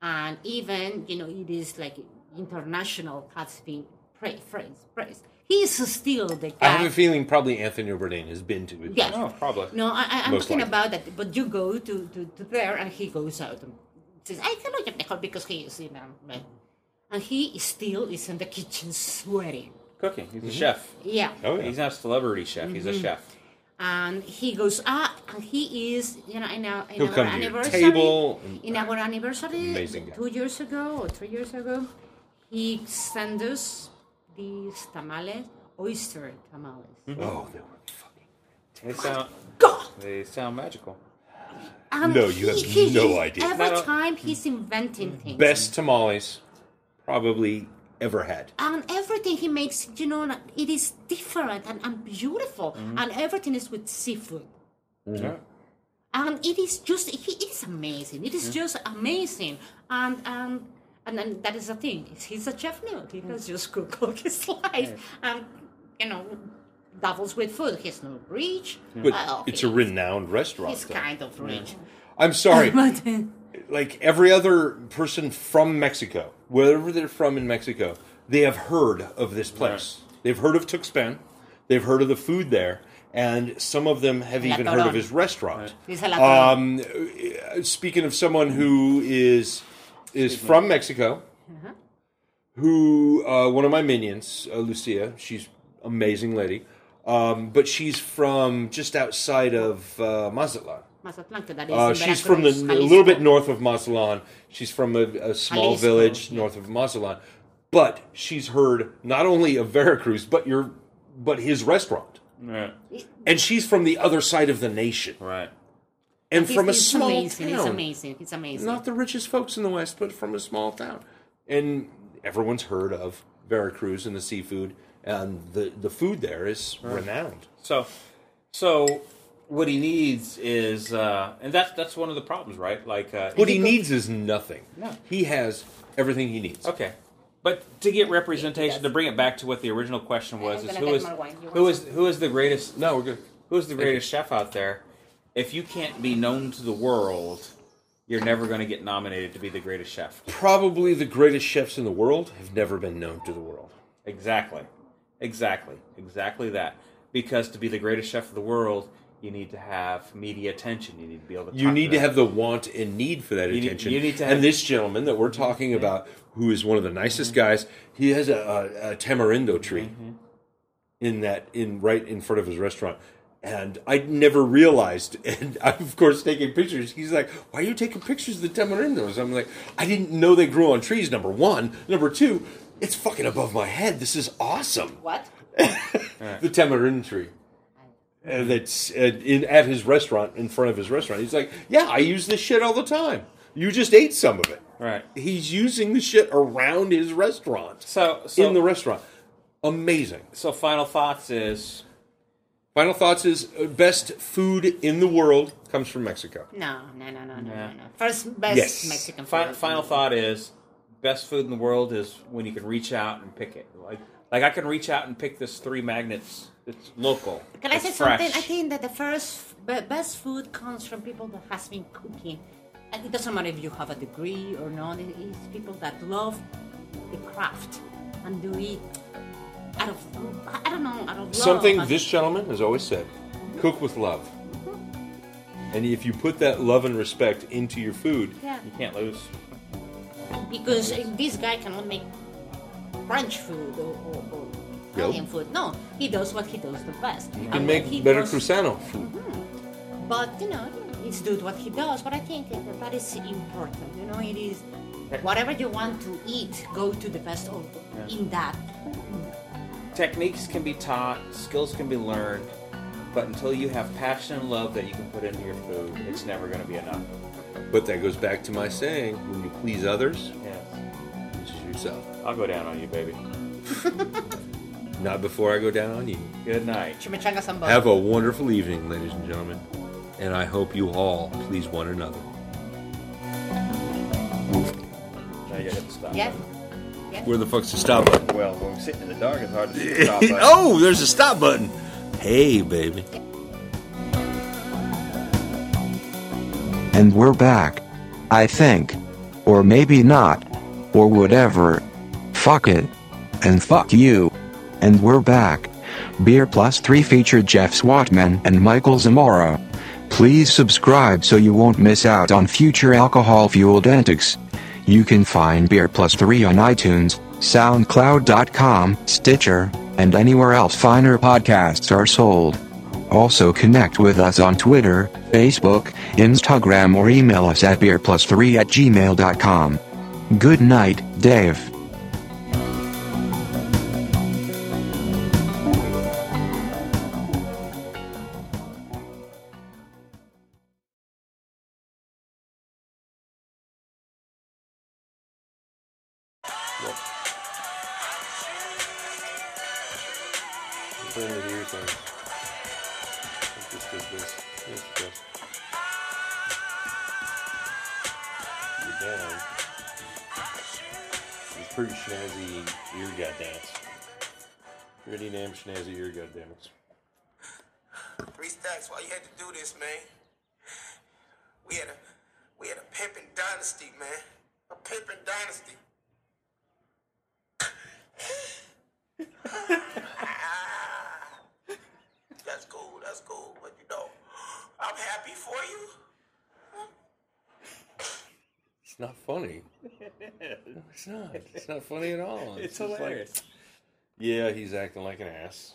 and even you know it is like international has been praised. praised, praised. He is still the guy. I have a feeling probably Anthony Bourdain has been to it. Yeah. Oh, probably. No, I, I- I'm talking likely. about that. But you go to, to, to there, and he goes out and says, "I cannot get the call because he is in a and he still is in the kitchen sweating. Cooking. He's a chef. Yeah, Oh yeah. He's not a celebrity chef. He's a chef. and he goes ah, and he is you know in our, in He'll our come to your anniversary. table in our anniversary, Amazing two years ago or three years ago, he sent us these tamales, oyster tamales. Oh, they were fucking. They sound God. they sound magical. And No, you have no idea. Every time he's inventing things. Best tamales probably ever had. and everything he makes, you know, it is different and, and beautiful, Mm-hmm. and everything is with seafood. Yeah. And it is just, he, it is amazing. It is just amazing. And, and, and then that is the thing. He's a chef now. He can just cook all his life. And, you know, doubles with food. He's not rich. But Well, it's a renowned restaurant. He's though. kind of rich. I'm sorry. But, uh, like every other person from Mexico, wherever they're from in Mexico, they have heard of this place. They've heard of Tuxpan. They've heard of the food there. And some of them have La even heard of his restaurant. He's a Latino. Um, speaking of someone who is is from Mexico, who uh, one of my minions, uh, Lucia, she's amazing lady, um, but she's from just outside of uh, Mazatlan. Mazatlan, that is Uh, in she's from the Veracruz, a little bit north of Mazatlan. She's from a, a small Jalisco, village yeah. north of Mazatlan, but she's heard not only of Veracruz, but your but his restaurant, Right. and she's from the other side of the nation, Right. and He's- from a small amazing. town. It's amazing. It's amazing. Not the richest folks in the West, but from a small town, and everyone's heard of Veracruz and the seafood, and the the food there is renowned. So, so what he needs is, uh, and that's that's one of the problems, right? Like, uh, What he needs is nothing. No. He has everything he needs. okay, but to get representation, to bring it back to what the original question was, I'm is gonna who get is more wine. You who want is who is the greatest? No, we're good. Who is the greatest chef out there? If you can't be known to the world, you're never going to get nominated to be the greatest chef. Probably the greatest chefs in the world have never been known to the world. Exactly, exactly, exactly that. Because to be the greatest chef of the world, you need to have media attention. You need to be able to. You need to them. have the want and need for that You need- attention. you need to have- and this gentleman that we're talking mm-hmm. about, who is one of the nicest mm-hmm. guys, he has a, a, a tamarindo tree mm-hmm. in that in right in front of his restaurant. And I never realized, and I'm of course taking pictures. He's like, "Why are you taking pictures of the tamarindos?" I'm like, "I didn't know they grew on trees." Number one, number two, it's fucking above my head. This is awesome. What? the tamarind tree. And that's uh, in at his restaurant in front of his restaurant. He's like, "Yeah, I use this shit all the time. You just ate some of it." right. He's using the shit around his restaurant So, so in the restaurant. Amazing. so final thoughts is Final thoughts is uh, best food in the world comes from Mexico. No, no, no, no, no, Yeah. no, no. First best Yes. Mexican Final, final thought is best food in the world is when you can reach out and pick it. Like like I can reach out and pick this three magnets. It's local. Can I it's say fresh. something? I think that the first best food comes from people that has been cooking. And it doesn't matter if you have a degree or not. It is people that love the craft and do it out of I don't know out of love. Something this gentleman has always said: mm-hmm. cook with love. Mm-hmm. And if you put that love and respect into your food, yeah, You can't lose. because this guy cannot make French food or, or, or Nope. Italian food. No, he does what he does the best. you can make he better does- cruzano food. Mm-hmm. But you know, he's doing what he does. But I think that, that is important. You know, it is whatever you want to eat, go to the best of in that. techniques can be taught, skills can be learned, but until you have passion and love that you can put into your food, mm-hmm. it's never going to be enough. But that goes back to my saying: when you please others, Yes. please yourself. I'll go down on you, baby. Not before I go down on you. Good night. Chimichanga sambal. Have a wonderful evening, ladies and gentlemen, and I hope you all please one another. Now you hit the stop. Yes. Where the fuck's the stop button? Well, when we're sitting in the dark, it's hard to see the stop button. oh, there's a stop button. Hey, baby. And we're back. I think. Or maybe not. Or whatever. Fuck it. And fuck you. And we're back. Beer Plus 3 featured Jeff Swatman and Michael Zamora. Please subscribe so you won't miss out on future alcohol fueled antics. You can find Beer Plus 3 on iTunes, SoundCloud.com, Stitcher, and anywhere else finer podcasts are sold. Also connect with us on Twitter, Facebook, Instagram or email us at beerplus3 at gmail.com. Good night, Dave. Not. Funny at all. It's just like- hilarious. yeah, he's acting like an ass.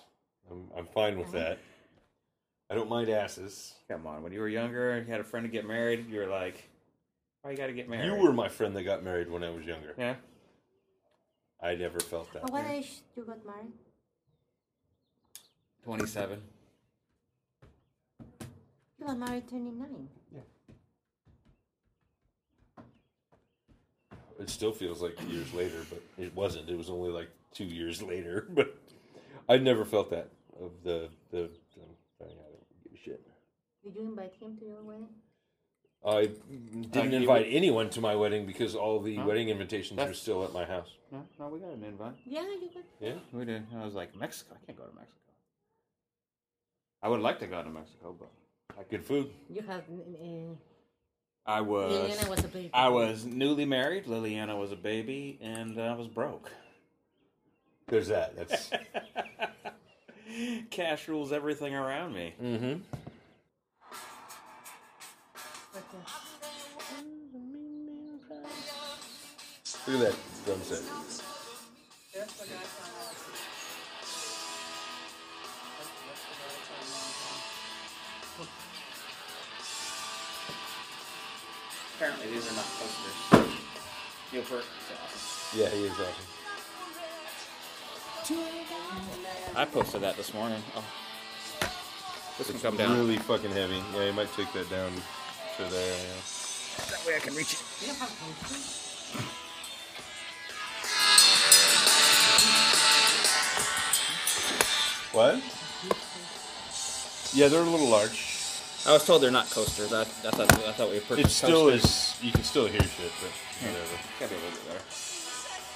I'm, I'm fine with mm-hmm. that. I don't mind asses. Come on, when you were younger and you had a friend to get married, you were like, "Why you got to get married?" You were my friend that got married when I was younger. Yeah. I never felt that. At what age you got married? Twenty-seven. You got married 29. It still feels like years later, but it wasn't. It was only like two years later. But I never felt that of the the. the I don't give a shit. Did you invite him to your wedding? I didn't you invite would- anyone to my wedding because all the Huh? wedding invitations are That's- still at my house. No, no, we got an invite. Yeah, you got. Yeah. We did. I was like, Mexico. I can't go to Mexico. I would like to go to Mexico, but I Good food. You have. Uh, I was. Liliana was a baby. I was newly married. Liliana was a baby, and I was broke. There's that. That's Cash rules everything around me. mm-hmm. Look at that drum set. Apparently, these are not posters. Gilbert is awesome. Yeah, he is awesome. I posted that this morning. Oh. This can come down. Really fucking heavy. Yeah, you might take that down to there. Yeah. That way I can reach it. Don't have posters? What? Yeah, they're a little large. I was told they're not coasters. I, I thought I thought we purchased It still coasters. is. You can still hear shit, but Yeah. whatever. Gotta be a little bit better.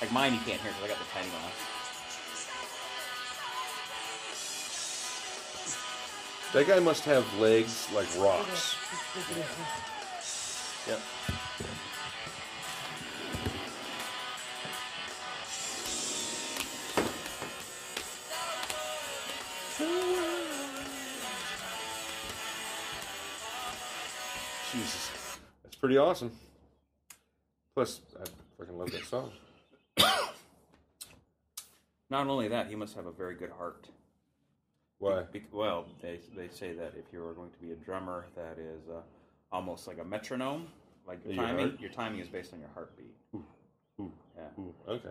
Like mine, you can't hear because I got the tiny one. That guy must have legs like rocks. Yep. Pretty awesome. Plus, I fucking love that song. Not only that, he must have a very good heart. Why? Be- well, they, they say that if you are going to be a drummer, that is uh, almost like a metronome. Like your Your timing, heart? your timing is based on your heartbeat. Ooh, Yeah. ooh, okay.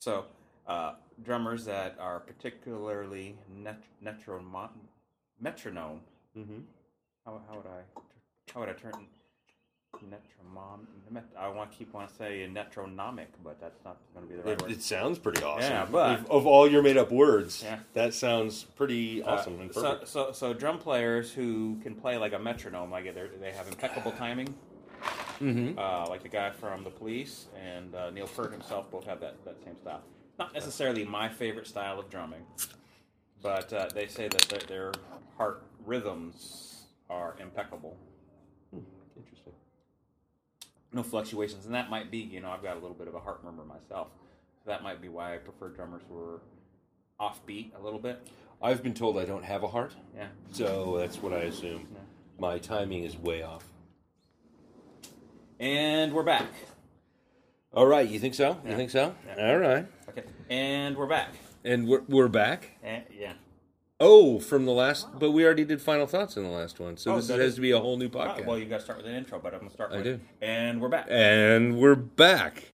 So uh, drummers that are particularly net- metronome. Metronome. Mm-hmm. How, how would I? How would I turn? Met, I want to keep want to say metronomic, but that's not going to be the right It, word. it sounds pretty awesome. Yeah, but- of, of all your made up words, Yeah. that sounds pretty awesome and Uh, so, perfect. so, so drum players who can play like a metronome, like they they have impeccable timing. mm-hmm. Uh, like the guy from the Police and uh, Neil Peart himself both have that, that same style. Not necessarily my favorite style of drumming, but uh, they say that their, their heart rhythms are impeccable. No fluctuations, and that might be, you know, I've got a little bit of a heart murmur myself. So that might be why I prefer drummers who are offbeat a little bit. I've been told I don't have a heart, Yeah. so that's what I assume. Yeah. My timing is way off. And we're back. All right, you think so? You think so? Yeah. All right. Okay. And we're back. And we're, we're back. And, yeah. Oh, from the last, but we already did final thoughts in the last one, so Oh, this that has is- to be a whole new podcast. well, you got to start with an intro, but I'm to start I with. do. And we're back. and we're back.